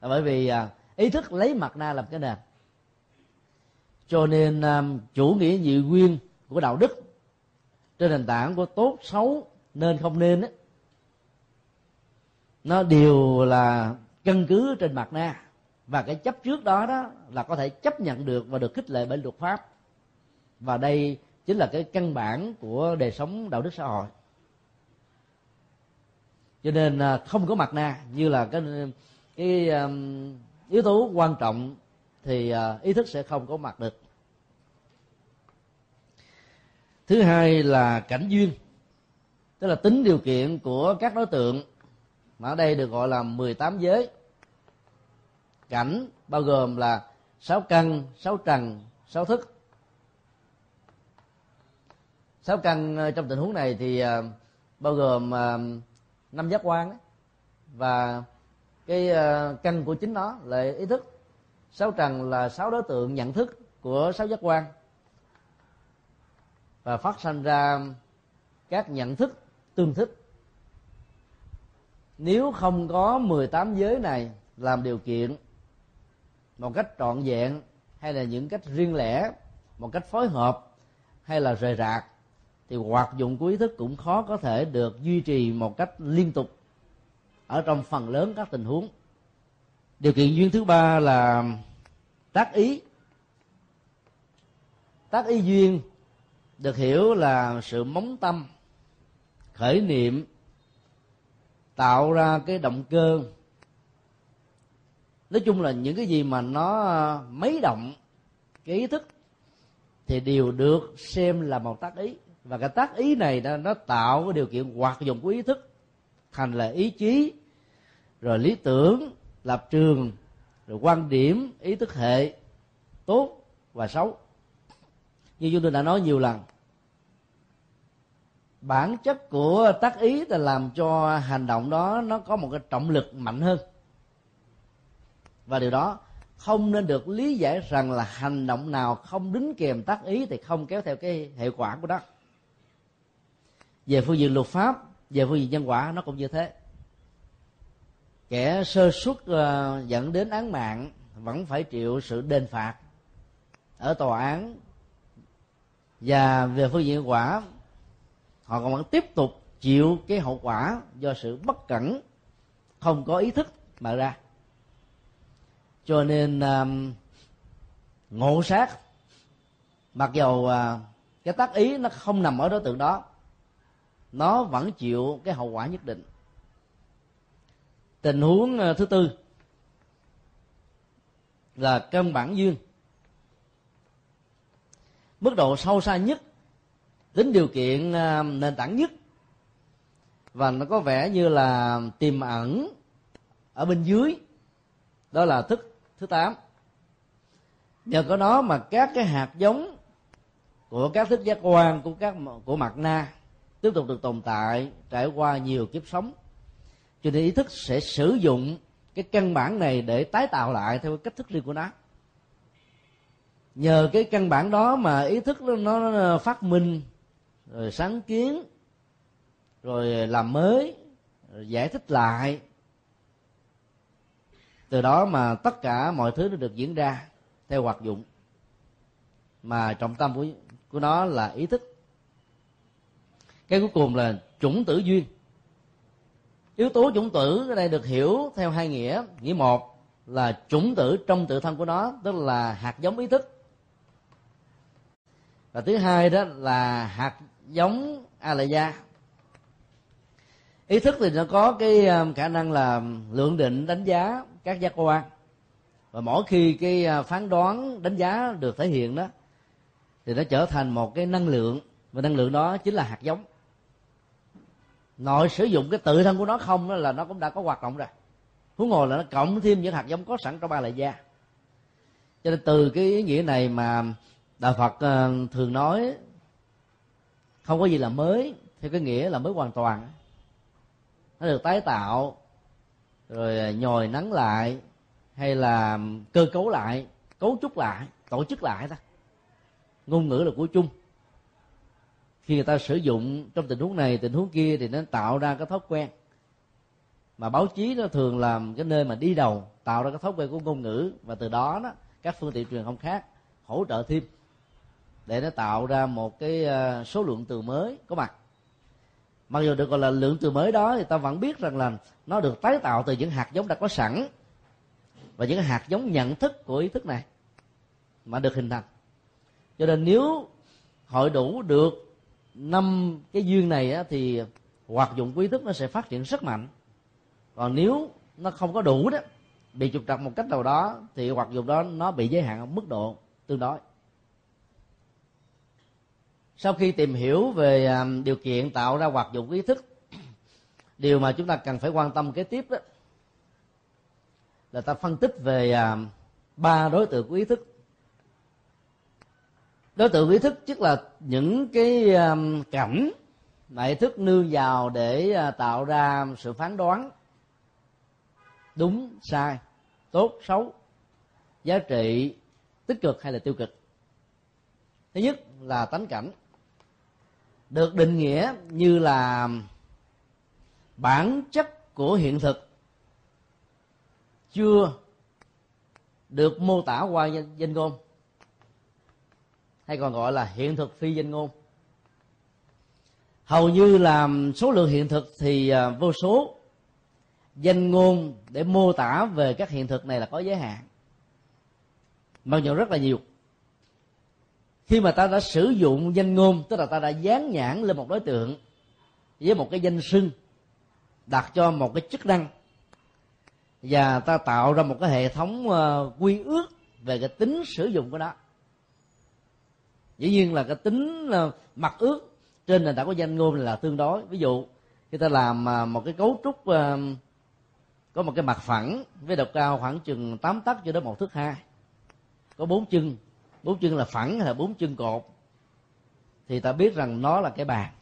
Speaker 1: Là bởi vì ờ, ý thức lấy mặt na làm cái nền cho nên à, chủ nghĩa nhị nguyên của đạo đức trên nền tảng của tốt xấu nên không nên ấy, nó đều là căn cứ trên mặt na và cái chấp trước đó đó là có thể chấp nhận được và được khích lệ bởi luật pháp. Và đây chính là cái căn bản của đời sống đạo đức xã hội. Cho nên à, không có mặt na như là cái cái um, yếu tố quan trọng thì à, ý thức sẽ không có mặt được. Thứ hai là cảnh duyên, tức là tính điều kiện của các đối tượng mà ở đây được gọi là 18 giới. Cảnh bao gồm là sáu căn, sáu trần, sáu thức. Sáu căn à, trong tình huống này thì à, bao gồm năm giác quan và cái căn của chính nó là ý thức sáu trần là sáu đối tượng nhận thức của sáu giác quan. Và phát sinh ra các nhận thức, tương thích nếu không có 18 giới này làm điều kiện một cách trọn vẹn, hay là những cách riêng lẻ, một cách phối hợp, hay là rời rạc, thì hoạt dụng của ý thức cũng khó có thể được duy trì một cách liên tục ở trong phần lớn các tình huống điều kiện duyên thứ ba là tác ý. Tác ý duyên được hiểu là sự móng tâm khởi niệm tạo ra cái động cơ. Nói chung là những cái gì mà nó mấy động cái ý thức thì đều được xem là một tác ý. Và cái tác ý này nó, nó tạo cái điều kiện hoạt dụng của ý thức thành là ý chí rồi lý tưởng lập trường, rồi quan điểm, ý thức hệ, tốt và xấu. Như chúng tôi đã nói nhiều lần, bản chất của tác ý là làm cho hành động đó nó có một cái trọng lực mạnh hơn. Và điều đó không nên được lý giải rằng là hành động nào không đính kèm tác ý thì không kéo theo cái hệ quả của đó về phương diện luật pháp, về phương diện nhân quả nó cũng như thế kẻ sơ suất ờ, dẫn đến án mạng vẫn phải chịu sự đền phạt. Ở tòa án và về phương diện quả họ còn vẫn tiếp tục chịu cái hậu quả do sự bất cẩn không có ý thức mà ra. Cho nên um, ngộ sát mặc dầu uh, cái tác ý nó không nằm ở đối tượng đó nó vẫn chịu cái hậu quả nhất định tình huống ờ, thứ tư là cân bản duyên mức độ sâu xa nhất, tính điều kiện ờ, nền tảng nhất. Và nó có vẻ như là tiềm ẩn ở bên dưới. Đó là thức, thứ tám. Nhờ có nó mà các cái hạt giống của các thức giác quan, của các của mặt na tiếp tục được tồn tại, trải qua nhiều kiếp sống cho nên ý thức sẽ sử dụng cái căn bản này để tái tạo lại theo cách thức riêng của nó. Nhờ cái căn bản đó mà ý thức nó, nó phát minh rồi sáng kiến rồi làm mới rồi giải thích lại. Từ đó mà tất cả mọi thứ nó được diễn ra theo hoạt dụng. Mà trọng tâm của của nó là ý thức. Cái cuối cùng là chủng tử duyên yếu tố chủng tử ở đây được hiểu theo hai nghĩa. Nghĩa một là chủng tử trong tự thân của nó, tức là hạt giống ý thức. Và thứ hai đó là hạt giống a la gia ý thức thì nó có cái um, khả năng là lượng định đánh giá các giác quan. Và mỗi khi cái à, phán đoán đánh giá được thể hiện đó, thì nó trở thành một cái năng lượng. Và năng lượng đó chính là hạt giống nội sử dụng cái tự thân của nó không là nó cũng đã có hoạt động rồi. Huống ngồi là nó cộng thêm những hạt giống có sẵn trong ba lại da. Cho nên từ cái ý nghĩa này mà đạo phật ờ, thường nói, không có gì là mới, theo cái nghĩa là mới hoàn toàn. Nó được tái tạo, rồi ờ, nhồi nắng lại, hay là cơ cấu lại, cấu trúc lại, tổ chức lại ta ngôn ngữ là của chung khi người ta sử dụng trong tình huống này, tình huống kia thì nó tạo ra cái thói quen. Mà báo chí nó thường làm cái nơi mà đi đầu, tạo ra cái thói quen của ngôn ngữ, và từ đó đó, các phương tiện truyền thông khác hỗ trợ thêm để nó tạo ra một cái ờ, số lượng từ mới có mặt. Mặc dù được gọi là lượng từ mới đó, thì ta vẫn biết rằng là nó được tái tạo từ những hạt giống đã có sẵn và những hạt giống nhận thức của ý thức này mà được hình thành. Cho nên nếu hội đủ được năm cái duyên này á, thì hoạt dụng quý thức nó sẽ phát triển rất mạnh. Còn nếu nó không có đủ đó bị trục trặc một cách nào đó thì hoạt dụng đó nó bị giới hạn ở mức độ tương đối. Sau khi tìm hiểu về à, điều kiện tạo ra hoạt dụng ý thức điều mà chúng ta cần phải quan tâm kế tiếp đó là ta phân tích về à, ba đối tượng của ý thức đối tượng ý thức tức là những cái um, cảnh mà ý thức nương vào để à, tạo ra sự phán đoán đúng, sai, tốt, xấu, giá trị tích cực hay là tiêu cực. Thứ nhất là tánh cảnh. Được định nghĩa như là bản chất của hiện thực chưa được mô tả qua danh ngôn hay còn gọi là hiện thực phi danh ngôn. Hầu như là số lượng hiện thực thì à, vô số. Danh ngôn để mô tả về các hiện thực này là có giới hạn. Mặc dù rất là nhiều. Khi mà ta đã sử dụng danh ngôn, tức là ta đã dán nhãn lên một đối tượng với một cái danh xưng, đặt cho một cái chức năng, và ta tạo ra một cái hệ thống ờ, quy ước về cái tính sử dụng của nó dĩ nhiên là cái tính ờ, mặt ước trên nền tảng của danh ngôn là tương đối. Ví dụ, khi ta làm ờ, một cái cấu trúc ờ, có một cái mặt phẳng với độ cao khoảng chừng 8 tấc cho đến một thước hai, có bốn chân. Bốn chân là phẳng hay là bốn chân cột? Thì ta biết rằng nó là cái bàn.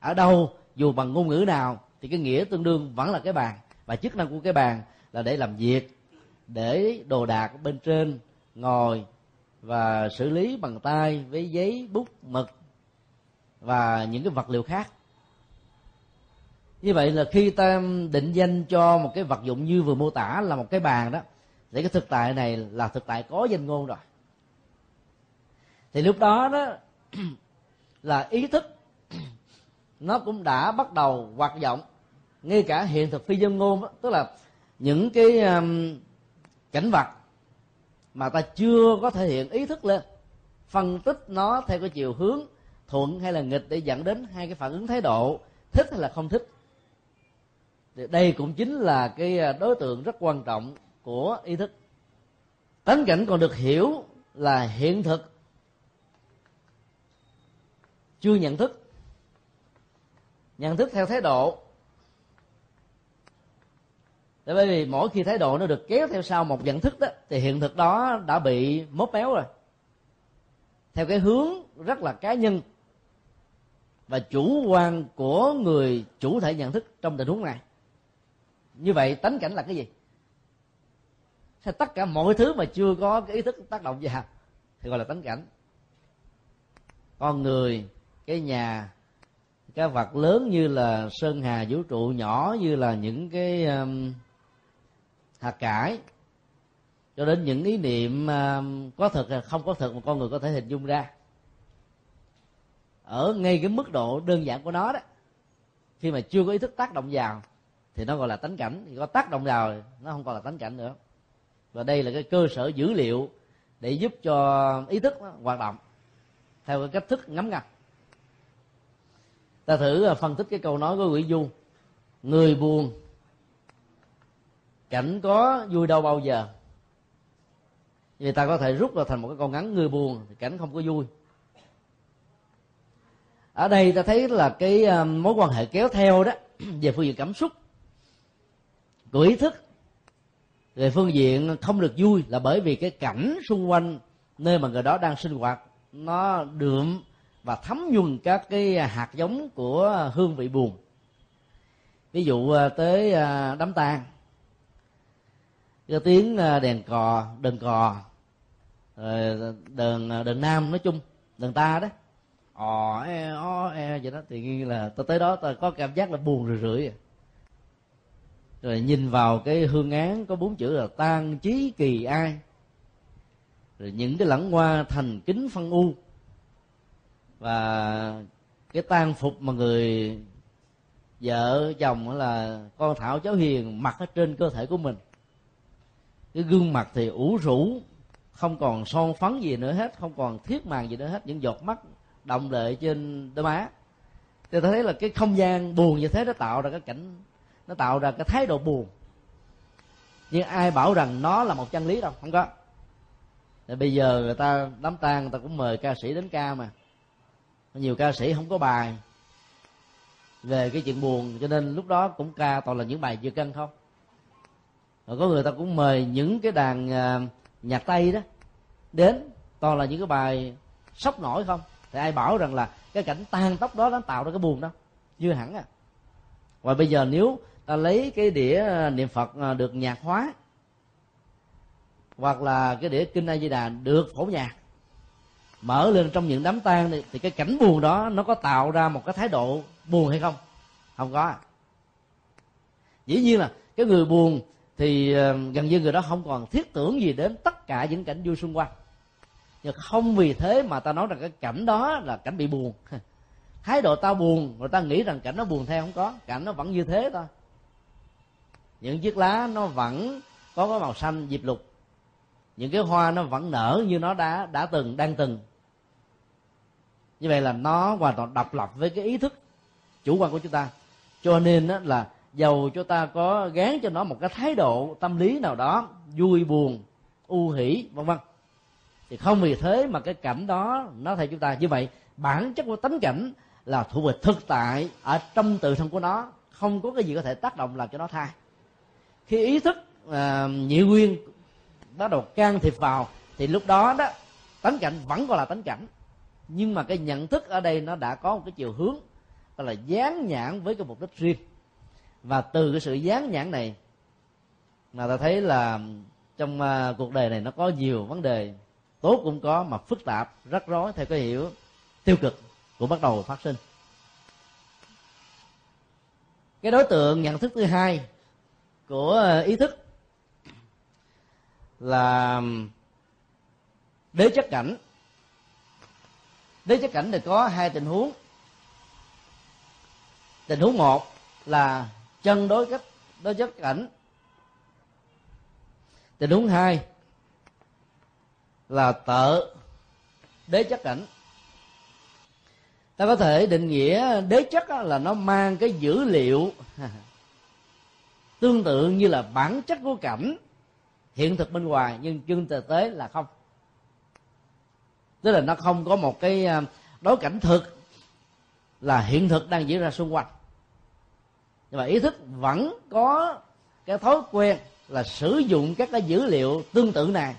Speaker 1: Ở đâu, dù bằng ngôn ngữ nào, thì cái nghĩa tương đương vẫn là cái bàn. Và chức năng của cái bàn là để làm việc, để đồ đạc bên trên, ngồi và xử lý bằng tay với giấy bút mực và những cái vật liệu khác. Như vậy là khi ta định danh cho một cái vật dụng như vừa mô tả là một cái bàn đó thì cái thực tại này là thực tại có danh ngôn rồi. Thì lúc đó đó là ý thức nó cũng đã bắt đầu hoạt động ngay cả hiện thực phi dân ngôn đó, tức là những cái um, cảnh vật mà ta chưa có thể hiện ý thức lên. Phân tích nó theo cái chiều hướng thuận hay là nghịch để dẫn đến hai cái phản ứng thái độ, thích hay là không thích. Thì đây cũng chính là cái à, đối tượng rất quan trọng của ý thức. Tánh cảnh còn được hiểu là hiện thực. Chưa nhận thức. Nhận thức theo thái độ. Bởi vì mỗi khi thái độ nó được kéo theo sau một nhận thức đó thì hiện thực đó đã bị mốt méo rồi. Theo cái hướng rất là cá nhân và chủ quan của người chủ thể nhận thức trong tình huống này. Như vậy tánh cảnh là cái gì? Thế tất cả mọi thứ mà chưa có cái ý thức tác động vào thì gọi là tánh cảnh. Con người cái nhà cái vật lớn như là sơn hà vũ trụ nhỏ như là những cái um, hạt cải. Cho đến những ý niệm à, có thật hay không có thật mà con người có thể hình dung ra. Ở ngay cái mức độ đơn giản của nó đó, khi mà chưa có ý thức tác động vào, thì nó gọi là tánh cảnh. Thì có tác động vào, nó không còn là tánh cảnh nữa. Và đây là cái cơ sở dữ liệu để giúp cho ý thức hoạt động theo cái cách thức ngấm ngầm. Ta thử à, phân tích cái câu nói của Nguyễn Du. Người buồn cảnh có vui đâu bao giờ. Vì ta có thể rút ra thành một cái con ngắn người buồn, thì cảnh không có vui. Ở đây ta thấy là cái ờ, mối quan hệ kéo theo đó, về phương diện cảm xúc, của ý thức. Về phương diện không được vui là bởi vì cái cảnh xung quanh nơi mà người đó đang sinh hoạt, nó đượm và thấm nhuần các cái hạt giống của hương vị buồn. Ví dụ ờ, tới ờ, đám tang cái tiếng à, đèn cò, đờn cò đờn à, đờn nam nói chung, đờn ta đó. Ò e o e vậy đó, thì như là tôi tới đó tôi có cảm giác là buồn rười rượi à. rồi nhìn vào cái hương án có bốn chữ là tan chí kỳ ai. Rồi những cái lẵng hoa thành kính phân u. Và cái tang phục mà người vợ chồng là con thảo cháu hiền mặc ở trên cơ thể của mình cái gương mặt thì ủ rũ, không còn son phấn gì nữa hết, không còn thiết màng gì nữa hết, những giọt mắt động lệ trên đôi má. Thì ta thấy là cái không gian buồn như thế nó tạo ra cái cảnh, nó tạo ra cái thái độ buồn. Nhưng ai bảo rằng nó là một chân lý đâu? Không có. Thì bây giờ người ta, đám tang người ta cũng mời ca sĩ đến ca mà. Nhiều ca sĩ không có bài về cái chuyện buồn, cho nên lúc đó cũng ca toàn là những bài vừa cân không rồi có người ta cũng mời những cái đàn à, nhạc tây đó đến. Toàn là những cái bài sốc nổi không? Thì ai bảo rằng là cái cảnh tan tóc đó nó tạo ra cái buồn đâu chưa hẳn à. Và bây giờ nếu ta lấy cái đĩa à, niệm phật à, được nhạc hóa hoặc là cái đĩa kinh a di đà được phổ nhạc mở lên trong những đám tang thì, thì cái cảnh buồn đó nó có tạo ra một cái thái độ buồn hay không? Không có dĩ nhiên là cái người buồn thì ờ, gần như người đó không còn thiết tưởng gì đến tất cả những cảnh vui xung quanh. Nhưng không vì thế mà ta nói rằng cái cảnh đó là cảnh bị buồn. Thái độ tao buồn người ta nghĩ rằng cảnh nó buồn theo không có. Cảnh nó vẫn như thế thôi. Những chiếc lá nó vẫn có cái màu xanh diệp lục. Những cái hoa nó vẫn nở như nó đã đã từng, đang từng. Như vậy là nó hoàn toàn độc lập với cái ý thức chủ quan của chúng ta. Cho nên đó là dầu cho ta có gán cho nó một cái thái độ tâm lý nào đó vui buồn u hỷ vân vân. Thì không vì thế mà cái cảnh đó nó theo chúng ta. Như vậy bản chất của tánh cảnh là thuộc về thực tại ở trong tự thân của nó. Không có cái gì có thể tác động làm cho nó thay khi ý thức à, nhị nguyên bắt đầu can thiệp vào thì lúc đó đó tánh cảnh vẫn còn là tánh cảnh. Nhưng mà cái nhận thức ở đây nó đã có một cái chiều hướng gọi là dán nhãn với cái mục đích riêng và từ cái sự dán nhãn này mà ta thấy là trong à, cuộc đời này nó có nhiều vấn đề tốt cũng có mà phức tạp, rắc rối, theo cái hiểu tiêu cực cũng bắt đầu phát sinh. Cái đối tượng nhận thức thứ hai của à, ý thức là đế chất cảnh. Đế chất cảnh thì có hai tình huống. Tình huống một là chân đối cách, đối chất cảnh. Tình huống hai là tợ, đế chất cảnh. Ta có thể định nghĩa đế chất là nó mang cái dữ liệu tương tự như là bản chất của cảnh, hiện thực bên ngoài, nhưng chân thực tế là không. Tức là nó không có một cái à, đối cảnh thực là hiện thực đang diễn ra xung quanh nhưng mà ý thức vẫn có cái thói quen là sử dụng các cái dữ liệu tương tự này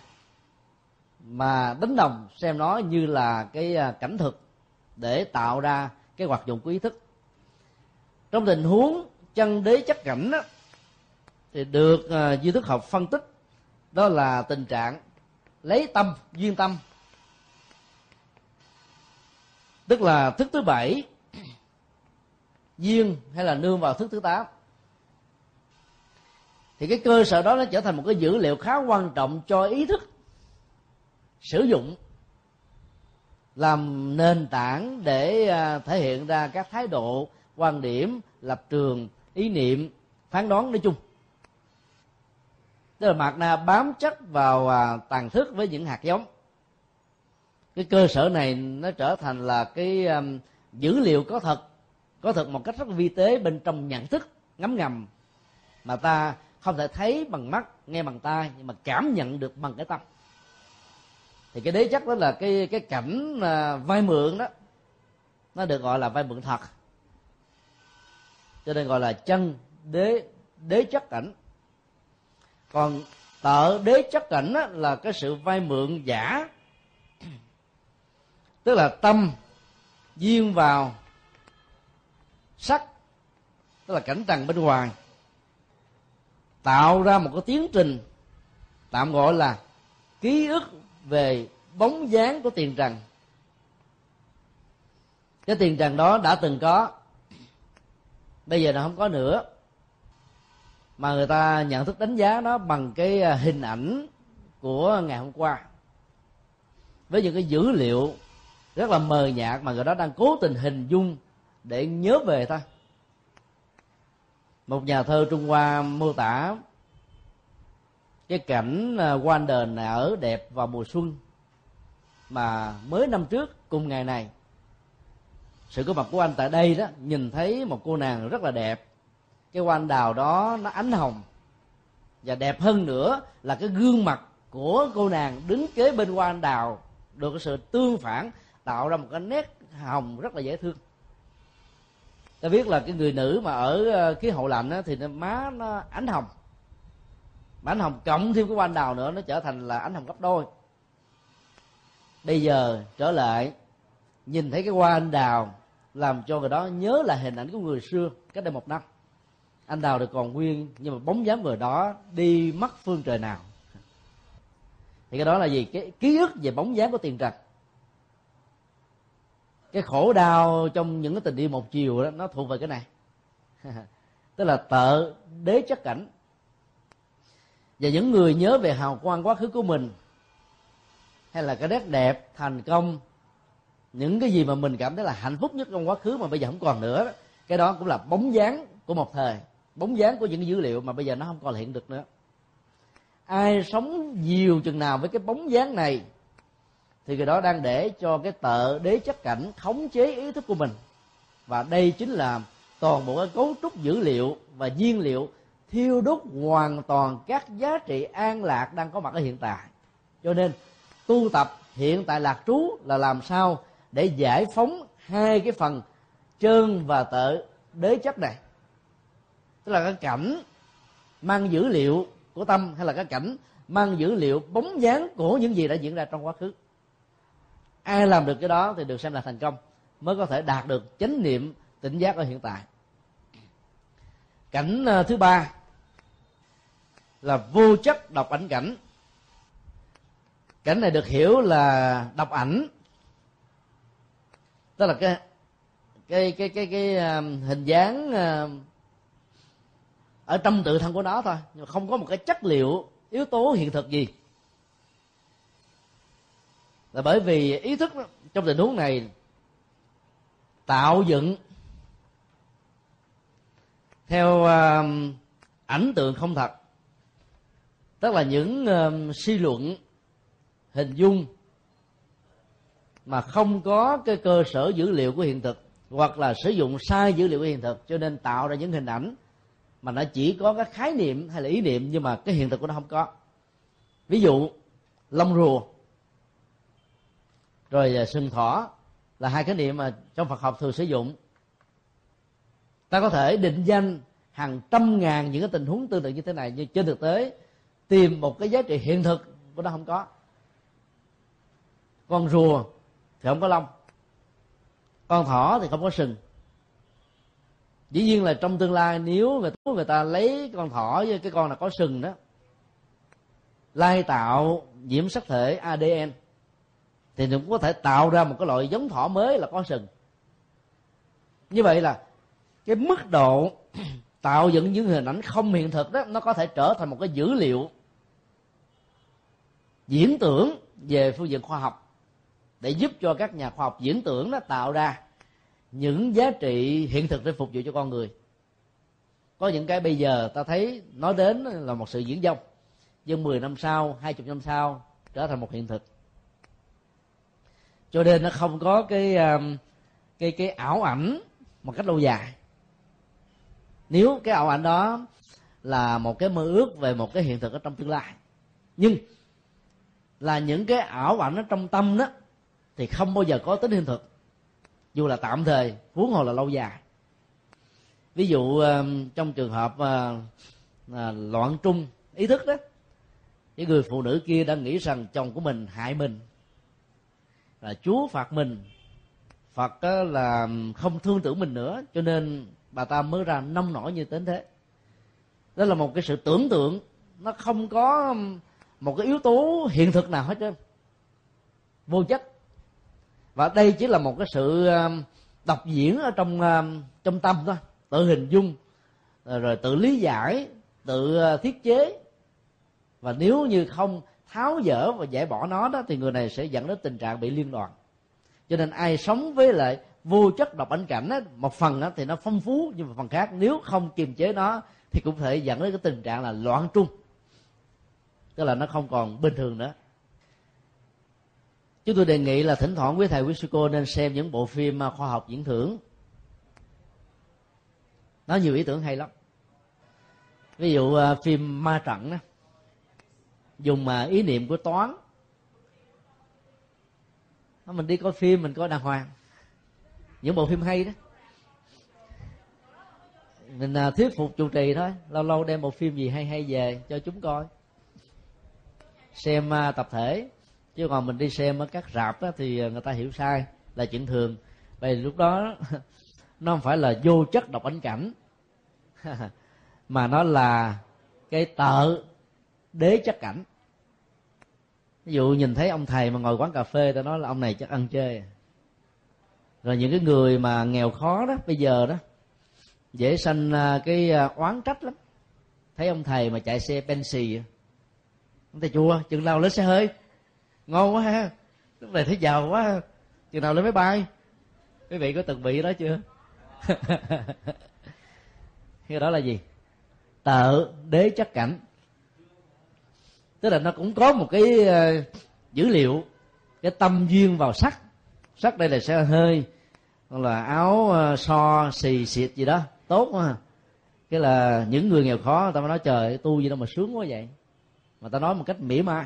Speaker 1: mà đánh đồng xem nó như là cái à, cảnh thực để tạo ra cái hoạt dụng của ý thức. Trong tình huống chân đế chất cảnh đó, thì được uh, duy thức học phân tích đó là tình trạng lấy tâm duyên tâm. Tức là thức thứ bảy duyên hay là nương vào thức thứ tám. Thì cái cơ sở đó nó trở thành một cái dữ liệu khá quan trọng cho ý thức sử dụng làm nền tảng để à, thể hiện ra các thái độ, quan điểm, lập trường, ý niệm, phán đoán nói chung. Tức là mạt na bám chắc vào à, tàn thức với những hạt giống. Cái cơ sở này nó trở thành là cái à, dữ liệu có thật có thật một cách rất vi tế bên trong nhận thức, ngấm ngầm, mà ta không thể thấy bằng mắt, nghe bằng tai, nhưng mà cảm nhận được bằng cái tâm. Thì cái đế chắc đó là cái cái cảnh à, vay mượn đó. Nó được gọi là vay mượn thật. Cho nên gọi là chân đế đế chất cảnh. Còn tợ đế chất cảnh đó là cái sự vay mượn giả. Tức là tâm duyên vào sắc, tức là cảnh trần bên ngoài, tạo ra một cái tiến trình, tạm gọi là ký ức về bóng dáng của tiền trần. Cái tiền trần đó đã từng có, bây giờ nó không có nữa. Mà người ta nhận thức đánh giá nó bằng cái à, hình ảnh của ngày hôm qua, với những cái dữ liệu rất là mờ nhạt mà người đó đang cố tình hình dung để nhớ về ta. Một nhà thơ trung hoa mô tả cái cảnh à, quan đền ở đẹp vào mùa xuân mà mới năm trước cùng ngày này. Sự có mặt của anh tại đây đó, nhìn thấy một cô nàng rất là đẹp. Cái quan đào đó nó ánh hồng và đẹp hơn nữa là cái gương mặt của cô nàng đứng kế bên quan đào, được sự tương phản, tạo ra một cái nét hồng rất là dễ thương ta biết là cái người nữ mà ở ờ, khí hậu lạnh á, thì nó má nó ánh hồng. Mà ánh hồng cộng thêm cái hoa anh đào nữa nó trở thành là ánh hồng gấp đôi. Bây giờ trở lại nhìn thấy cái hoa anh đào làm cho người đó nhớ là hình ảnh của người xưa cách đây một năm. Anh đào được còn nguyên nhưng mà bóng dáng người đó đi mất phương trời nào. Thì cái đó là gì? Cái ký ức về bóng dáng của tiền trần cái khổ đau trong những cái tình yêu một chiều đó, nó thuộc về cái này. Tức là tợ, đế chất cảnh. Và những người nhớ về hào quang quá khứ của mình, hay là cái nét đẹp, thành công, những cái gì mà mình cảm thấy là hạnh phúc nhất trong quá khứ mà bây giờ không còn nữa cái đó cũng là bóng dáng của một thời, bóng dáng của những dữ liệu mà bây giờ nó không còn hiện được nữa. Ai sống nhiều chừng nào với cái bóng dáng này thì người đó đang để cho cái tợ đế chất cảnh khống chế ý thức của mình. Và đây chính là toàn bộ cái cấu trúc dữ liệu và nhiên liệu thiêu đốt hoàn toàn các giá trị an lạc đang có mặt ở hiện tại. Cho nên, tu tập hiện tại lạc trú là làm sao để giải phóng hai cái phần trơn và tợ đế chất này. Tức là cái cảnh mang dữ liệu của tâm hay là cái cảnh mang dữ liệu bóng dáng của những gì đã diễn ra trong quá khứ ai làm được cái đó thì được xem là thành công mới có thể đạt được chánh niệm tỉnh giác ở hiện tại. Cảnh ờ, thứ ba là vô chất đọc ảnh cảnh. Cảnh này được hiểu là đọc ảnh tức là cái cái cái cái cái, ờ, hình dáng ờ, ở trong tự thân của nó thôi nhưng mà không có một cái chất liệu yếu tố hiện thực gì là bởi vì ý thức đó, trong tình huống này tạo dựng theo uh, ảnh tượng không thật. Tức là những uh, suy luận hình dung mà không có cái cơ sở dữ liệu của hiện thực hoặc là sử dụng sai dữ liệu của hiện thực cho nên tạo ra những hình ảnh mà nó chỉ có cái khái niệm hay là ý niệm nhưng mà cái hiện thực của nó không có. Ví dụ lông rùa rồi à, sừng thỏ là hai khái niệm mà trong Phật học thường sử dụng. Ta có thể định danh hàng trăm ngàn những cái tình huống tương tự như thế này nhưng trên thực tế tìm một cái giá trị hiện thực của nó không có. Con rùa thì không có lông con thỏ thì không có sừng. Dĩ nhiên là trong tương lai nếu người ta, người ta lấy con thỏ với cái con là có sừng đó lai tạo nhiễm sắc thể adn thì cũng có thể tạo ra một cái loại giống thỏ mới là có sừng. Như vậy là cái mức độ tạo dựng những hình ảnh không hiện thực đó, nó có thể trở thành một cái dữ liệu diễn tưởng về phương diện khoa học để giúp cho các nhà khoa học diễn tưởng nó tạo ra những giá trị hiện thực để phục vụ cho con người. Có những cái bây giờ ta thấy nói đến là một sự diễn dông, nhưng 10 năm sau 20 năm sau trở thành một hiện thực cho nên nó không có cái um, cái cái ảo ảnh một cách lâu dài. Nếu cái ảo ảnh đó là một cái mơ ước về một cái hiện thực ở trong tương lai, nhưng là những cái ảo ảnh ở trong tâm đó, thì không bao giờ có tính hiện thực, dù là tạm thời, huống hồ là lâu dài. Ví dụ um, trong trường hợp uh, à, loạn trung ý thức đó, cái người phụ nữ kia đã nghĩ rằng chồng của mình hại mình là chúa phạt mình. Phật là không thương tưởng mình nữa, cho nên bà ta mới ra nông nổi như thế thế. Đó là một cái sự tưởng tượng, nó không có một cái yếu tố hiện thực nào hết trơn, vô chất. Và đây chỉ là một cái sự đọc diễn ở trong trong tâm thôi, tự hình dung, rồi tự lý giải, tự ờ, thiết chế. Và nếu như không tháo dỡ và giải bỏ nó đó, thì người này sẽ dẫn đến tình trạng bị liên đoàn. Cho nên ai sống với lại vô chất độc ảnh cảnh đó một phần đó thì nó phong phú, nhưng mà phần khác nếu không kiềm chế nó, thì cũng thể dẫn đến cái tình trạng là loạn trung. Tức là nó không còn bình thường nữa. Chúng tôi đề nghị là thỉnh thoảng quý thầy quý sư cô nên xem những bộ phim à, khoa học diễn thưởng nó nhiều ý tưởng hay lắm. Ví dụ à, phim ma trận đó dùng mà ý niệm của toán. Mình đi coi phim mình coi đàng hoàng. Những bộ phim hay đó. Mình à, thuyết phục chủ trì thôi. Lâu lâu đem một phim gì hay hay về cho chúng coi. Xem à, tập thể. Chứ còn mình đi xem ở các rạp đó, thì người ta hiểu sai là chuyện thường. Vậy lúc đó nó không phải là vô chất đọc ảnh cảnh. Mà nó là cái tợ đế chất cảnh. Ví dụ nhìn thấy ông thầy mà ngồi quán cà phê ta nói là ông này chắc ăn chơi. Rồi những cái người mà nghèo khó đó, bây giờ đó, dễ sanh à, cái à, oán trách lắm. Thấy ông thầy mà chạy xe Bentley ông thầy chua chừng nào lên xe hơi? Ngon quá ha. Lúc này thấy giàu quá chừng nào lên máy bay? Quý vị có từng bị đó chưa? Cái đó là gì? Tợ đế chất cảnh tức là nó cũng có một cái uh, dữ liệu cái tâm duyên vào sắc. Sắc đây là xe hơi hoặc là áo ờ, so xì xịt gì đó. Tốt quá à. cái là những người nghèo khó người ta mới nói trời tu gì đâu mà sướng quá vậy. Mà ta nói một cách mỉa mai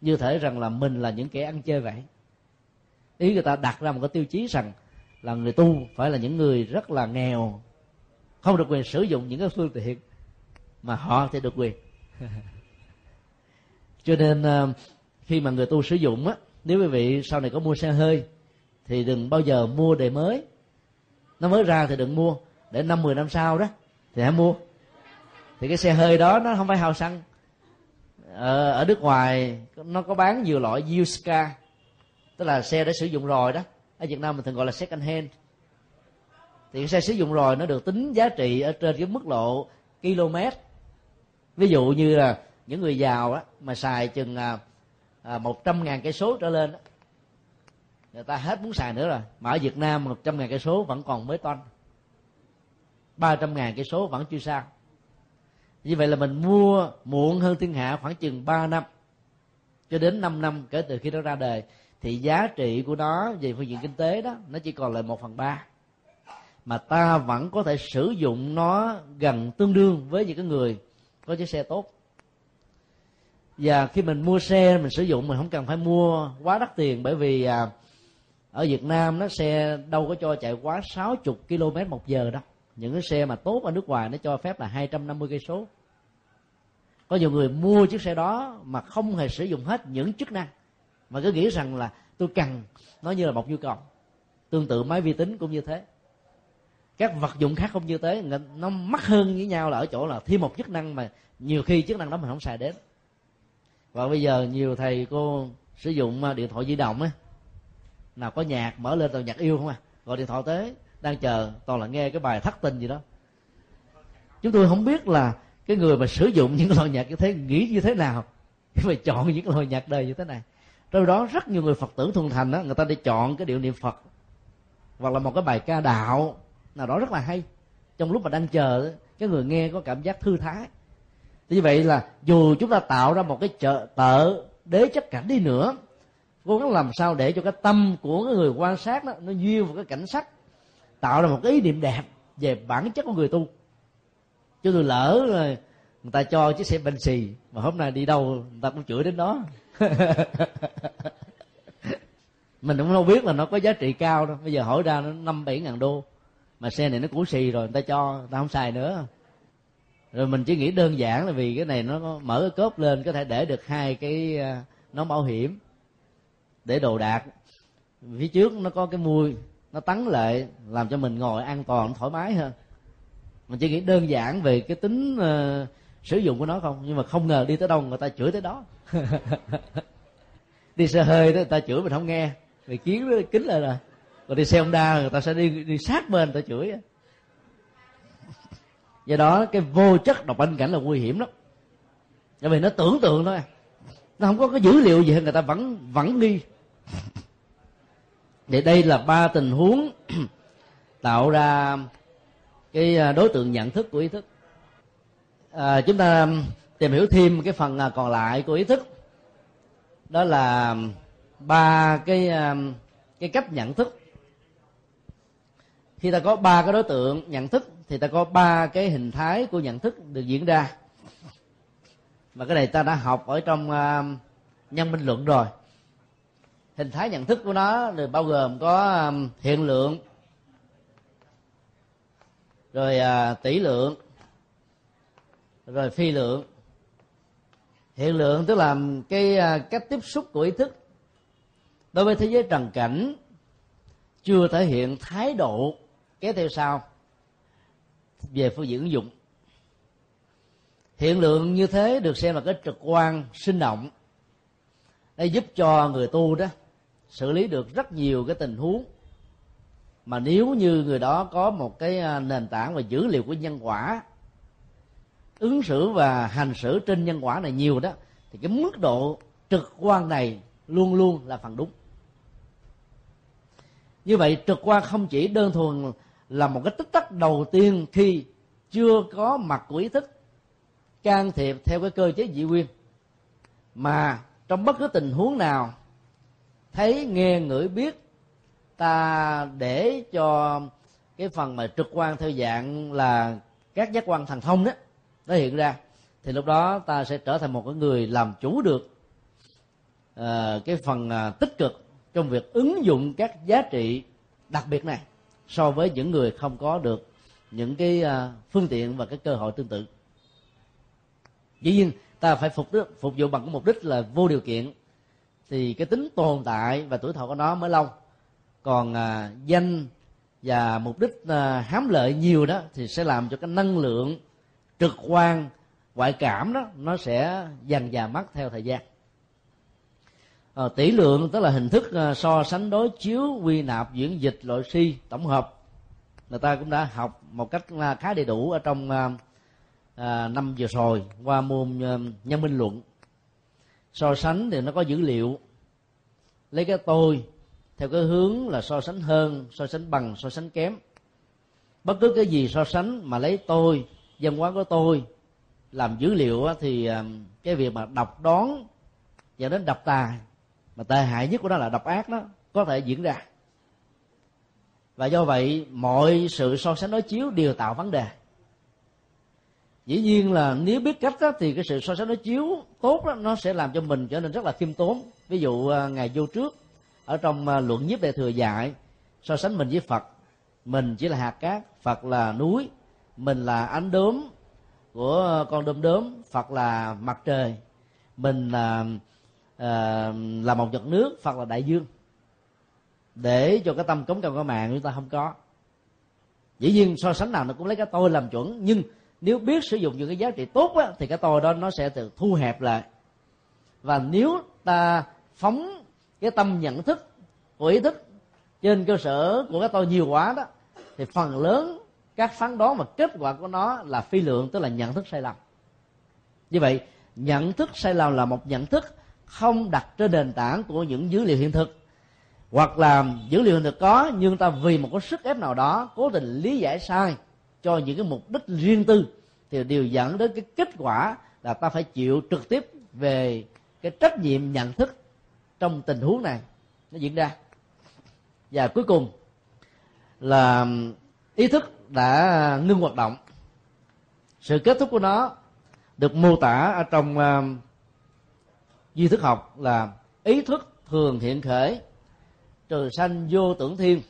Speaker 1: như thể rằng là mình là những kẻ ăn chơi vậy. Ý người ta đặt ra một cái tiêu chí rằng là người tu phải là những người rất là nghèo không được quyền sử dụng những cái phương tiện mà họ thì được quyền. cho nên ờ, khi mà người tu sử dụng á nếu quý vị sau này có mua xe hơi thì đừng bao giờ mua đề mới. Nó mới ra thì đừng mua để năm mười năm sau đó thì hãy mua. Thì cái xe hơi đó nó không phải hao xăng. Ở, ờ, ở nước ngoài nó có bán nhiều loại used car tức là xe đã sử dụng rồi đó. Ở việt nam mình thường gọi là second hand. Thì cái xe sử dụng rồi nó được tính giá trị ở trên cái mức độ km. Ví dụ như là những người giàu á mà xài chừng à, à, một trăm ngàn cây số trở lên đó, người ta hết muốn xài nữa rồi. Mà ở việt nam một trăm ngàn cây số vẫn còn mới toanh. ba trăm ngàn cây số vẫn chưa sao. Như vậy là mình mua muộn hơn thiên hạ khoảng chừng 3 năm cho đến 5 năm kể từ khi nó ra đời thì giá trị của nó về phương diện kinh tế đó nó chỉ còn lại một phần ba. Mà ta vẫn có thể sử dụng nó gần tương đương với những cái người có chiếc xe tốt và khi mình mua xe mình sử dụng mình không cần phải mua quá đắt tiền bởi vì à, ở Việt Nam nó xe đâu có cho chạy quá 60 km một giờ đâu. Những cái xe mà tốt ở nước ngoài nó cho phép là 250 cây số. Có nhiều người mua chiếc xe đó mà không hề sử dụng hết những chức năng. Mà cứ nghĩ rằng là tôi cần nó như là một nhu cầu. Tương tự máy vi tính cũng như thế. Các vật dụng khác không như thế nó mắc hơn với nhau là ở chỗ là thêm một chức năng mà nhiều khi chức năng đó mình không xài đến và bây giờ nhiều thầy cô sử dụng à, điện thoại di động á. Nào có nhạc, mở lên toàn nhạc yêu không à? Gọi điện thoại tới, đang chờ, toàn là nghe cái bài thất tình gì đó. Chúng tôi không biết là cái người mà sử dụng những loại nhạc như thế, nghĩ như thế nào khi mà chọn những loại nhạc đời như thế này. Trong đó rất nhiều người phật tử thuần thành đó người ta đi chọn cái điệu niệm phật, hoặc là một cái bài ca đạo, nào đó rất là hay. Trong lúc mà đang chờ cái người nghe có cảm giác thư thái như vậy là dù chúng ta tạo ra một cái chợ, tợ, đế chất cảnh đi nữa, cố gắng làm sao để cho cái tâm của cái người quan sát đó, nó duyên vào cái cảnh sắc, tạo ra một cái ý niệm đẹp về bản chất của người tu. Chứ tôi lỡ rồi người ta cho chiếc xe bên xì, mà hôm nay đi đâu người ta cũng chửi đến đó. Mình cũng không biết là nó có giá trị cao đâu. Bây giờ hỏi ra nó năm bảy ngàn đô, mà xe này nó cũ xì rồi, người ta cho, người ta không xài nữa rồi mình chỉ nghĩ đơn giản là vì cái này nó mở cái cốp lên có thể để được hai cái à, nón bảo hiểm để đồ đạc. Phía trước nó có cái mui nó tắn lại làm cho mình ngồi an toàn thoải mái hơn. Mình chỉ nghĩ đơn giản về cái tính uh, sử dụng của nó không nhưng mà không ngờ đi tới đâu người ta chửi tới đó. Đi xe hơi đó người ta chửi mình không nghe vì kiến kính lại rồi. Còn đi xe honda người ta sẽ đi đi sát bên người ta chửi do đó cái vô chất độc anh cảnh là nguy hiểm lắm. Bởi vì nó tưởng tượng thôi. Nó không có cái dữ liệu gì người ta vẫn vẫn nghi. Thì đây là ba tình huống tạo ra cái à, đối tượng nhận thức của ý thức. À, chúng ta tìm hiểu thêm cái phần à, còn lại của ý thức. Đó là ba cái à, cái cách nhận thức. Khi ta có ba cái đối tượng nhận thức thì ta có ba cái hình thái của nhận thức được diễn ra. Mà cái này ta đã học ở trong uh, nhân minh luận rồi. Hình thái nhận thức của nó được bao gồm có um, hiện lượng rồi uh, tỷ lượng rồi phi lượng. Hiện lượng tức là cái uh, cách tiếp xúc của ý thức. Đối với thế giới trần cảnh chưa thể hiện thái độ kéo theo sau về phương diện ứng dụng. Hiện lượng như thế được xem là cái trực quan, sinh động. Để giúp cho người tu đó xử lý được rất nhiều cái tình huống. Mà nếu như người đó có một cái à, nền tảng và dữ liệu của nhân quả, ứng xử và hành xử trên nhân quả này nhiều đó, thì cái mức độ trực quan này luôn luôn là phần đúng. Như vậy, trực quan không chỉ đơn thuần là một cái tích tắc đầu tiên khi chưa có mặt của ý thức can thiệp theo cái cơ chế dị nguyên. Mà trong bất cứ tình huống nào thấy nghe ngửi biết ta để cho cái phần mà trực quan theo dạng là các giác quan thần thông đó nó hiện ra thì lúc đó ta sẽ trở thành một cái người làm chủ được uh, cái phần uh, tích cực trong việc ứng dụng các giá trị đặc biệt này so với những người không có được những cái à, phương tiện và cái cơ hội tương tự. Dĩ nhiên ta phải phục đức phục vụ bằng cái mục đích là vô điều kiện. Thì cái tính tồn tại và tuổi thọ của nó mới lâu. Còn à, danh và mục đích à, hám lợi nhiều đó thì sẽ làm cho cái năng lượng trực quan ngoại cảm đó nó sẽ dần già mất theo thời gian à, tỷ lượng tức là hình thức à, so sánh đối chiếu quy nạp diễn dịch loại si tổng hợp. Người ta cũng đã học một cách là khá đầy đủ ở trong à, à, năm vừa rồi qua môn à, nhân minh luận. So sánh thì nó có dữ liệu. Lấy cái tôi theo cái hướng là so sánh hơn so sánh bằng so sánh kém. Bất cứ cái gì so sánh mà lấy tôi dân hóa của tôi làm dữ liệu thì cái việc mà đọc đoán dẫn đến đọc tài mà tệ hại nhất của nó là độc ác đó có thể diễn ra. Và do vậy mọi sự so sánh đối chiếu đều tạo vấn đề. Dĩ nhiên là nếu biết cách đó, thì cái sự so sánh đối chiếu tốt đó, nó sẽ làm cho mình trở nên rất là khiêm tốn. Ví dụ à, ngày vô trước ở trong à, luận nhiếp đại thừa dạy so sánh mình với phật. Mình chỉ là hạt cát phật là núi. Mình là ánh đốm của con đom đốm phật là mặt trời. Mình là Ờ, là một giọt nước hoặc là đại dương để cho cái tâm cống cao của mạng chúng ta không có. Dĩ nhiên so sánh nào nó cũng lấy cái tôi làm chuẩn nhưng nếu biết sử dụng những cái giá trị tốt á, thì cái tôi đó nó sẽ được thu hẹp lại. Và nếu ta phóng cái tâm nhận thức của ý thức trên cơ sở của cái tôi nhiều quá đó thì phần lớn các phán đoán và kết quả của nó là phi lượng tức là nhận thức sai lầm. Như vậy nhận thức sai lầm là một nhận thức không đặt trên nền tảng của những dữ liệu hiện thực. Hoặc là dữ liệu hiện thực có, nhưng ta vì một cái sức ép nào đó, cố tình lý giải sai cho những cái mục đích riêng tư, thì điều dẫn đến cái kết quả là ta phải chịu trực tiếp về cái trách nhiệm nhận thức trong tình huống này. Nó diễn ra. Và cuối cùng là ý thức đã ngưng hoạt động. Sự kết thúc của nó được mô tả ở trong à, uh, duy thức học là ý thức thường hiện khởi trừ sanh vô tưởng thiên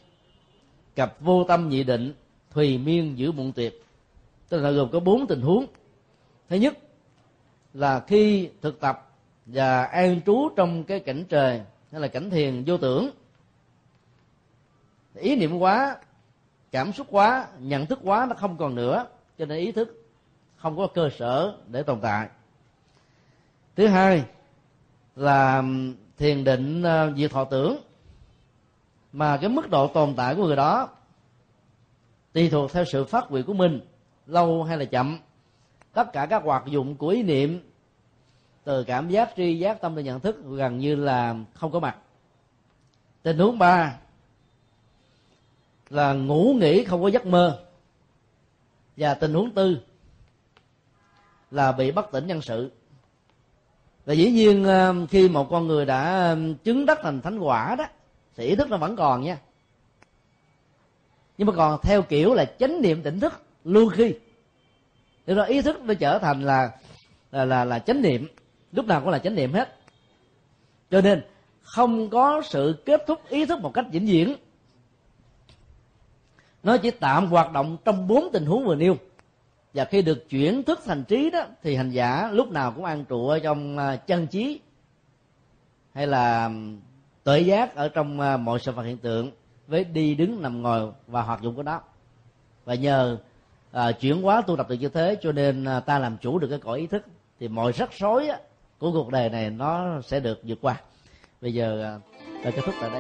Speaker 1: cặp vô tâm nhị định thùy miên giữ muộn tuyệt tức là gồm có bốn tình huống. Thứ nhất là khi thực tập và an trú trong cái cảnh trời hay là cảnh thiền vô tưởng ý niệm quá cảm xúc quá nhận thức quá nó không còn nữa cho nên ý thức không có cơ sở để tồn tại. Thứ hai là thiền định ờ, diệt thọ tưởng. Mà cái mức độ tồn tại của người đó tùy thuộc theo sự phát nguyện của mình, lâu hay là chậm. Tất cả các hoạt dụng của ý niệm, từ cảm giác, tri giác, tâm tư, nhận thức gần như là không có mặt. Tình huống ba là ngủ nghỉ không có giấc mơ. Và tình huống tư là bị bất tỉnh nhân sự và dĩ nhiên um, khi một con người đã um, chứng đắc thành thánh quả đó thì ý thức nó vẫn còn nha. Nhưng mà còn theo kiểu là chánh niệm tỉnh thức luôn khi. Thì đó ý thức nó trở thành là là là, là chánh niệm. Lúc nào cũng là chánh niệm hết. Cho nên không có sự kết thúc ý thức một cách vĩnh viễn. Nó chỉ tạm hoạt động trong bốn tình huống vừa nêu và khi được chuyển thức thành trí đó thì hành giả lúc nào cũng an trụ ở trong à, chân trí hay là tuệ giác ở trong à, mọi sự vật hiện tượng với đi đứng nằm ngồi và hoạt dụng của nó và nhờ à, chuyển hóa tu tập được như thế cho nên à, ta làm chủ được cái cõi ý thức thì mọi rắc rối á, của cuộc đời này nó sẽ được vượt qua. Bây giờ à, ta kết thúc tại đây.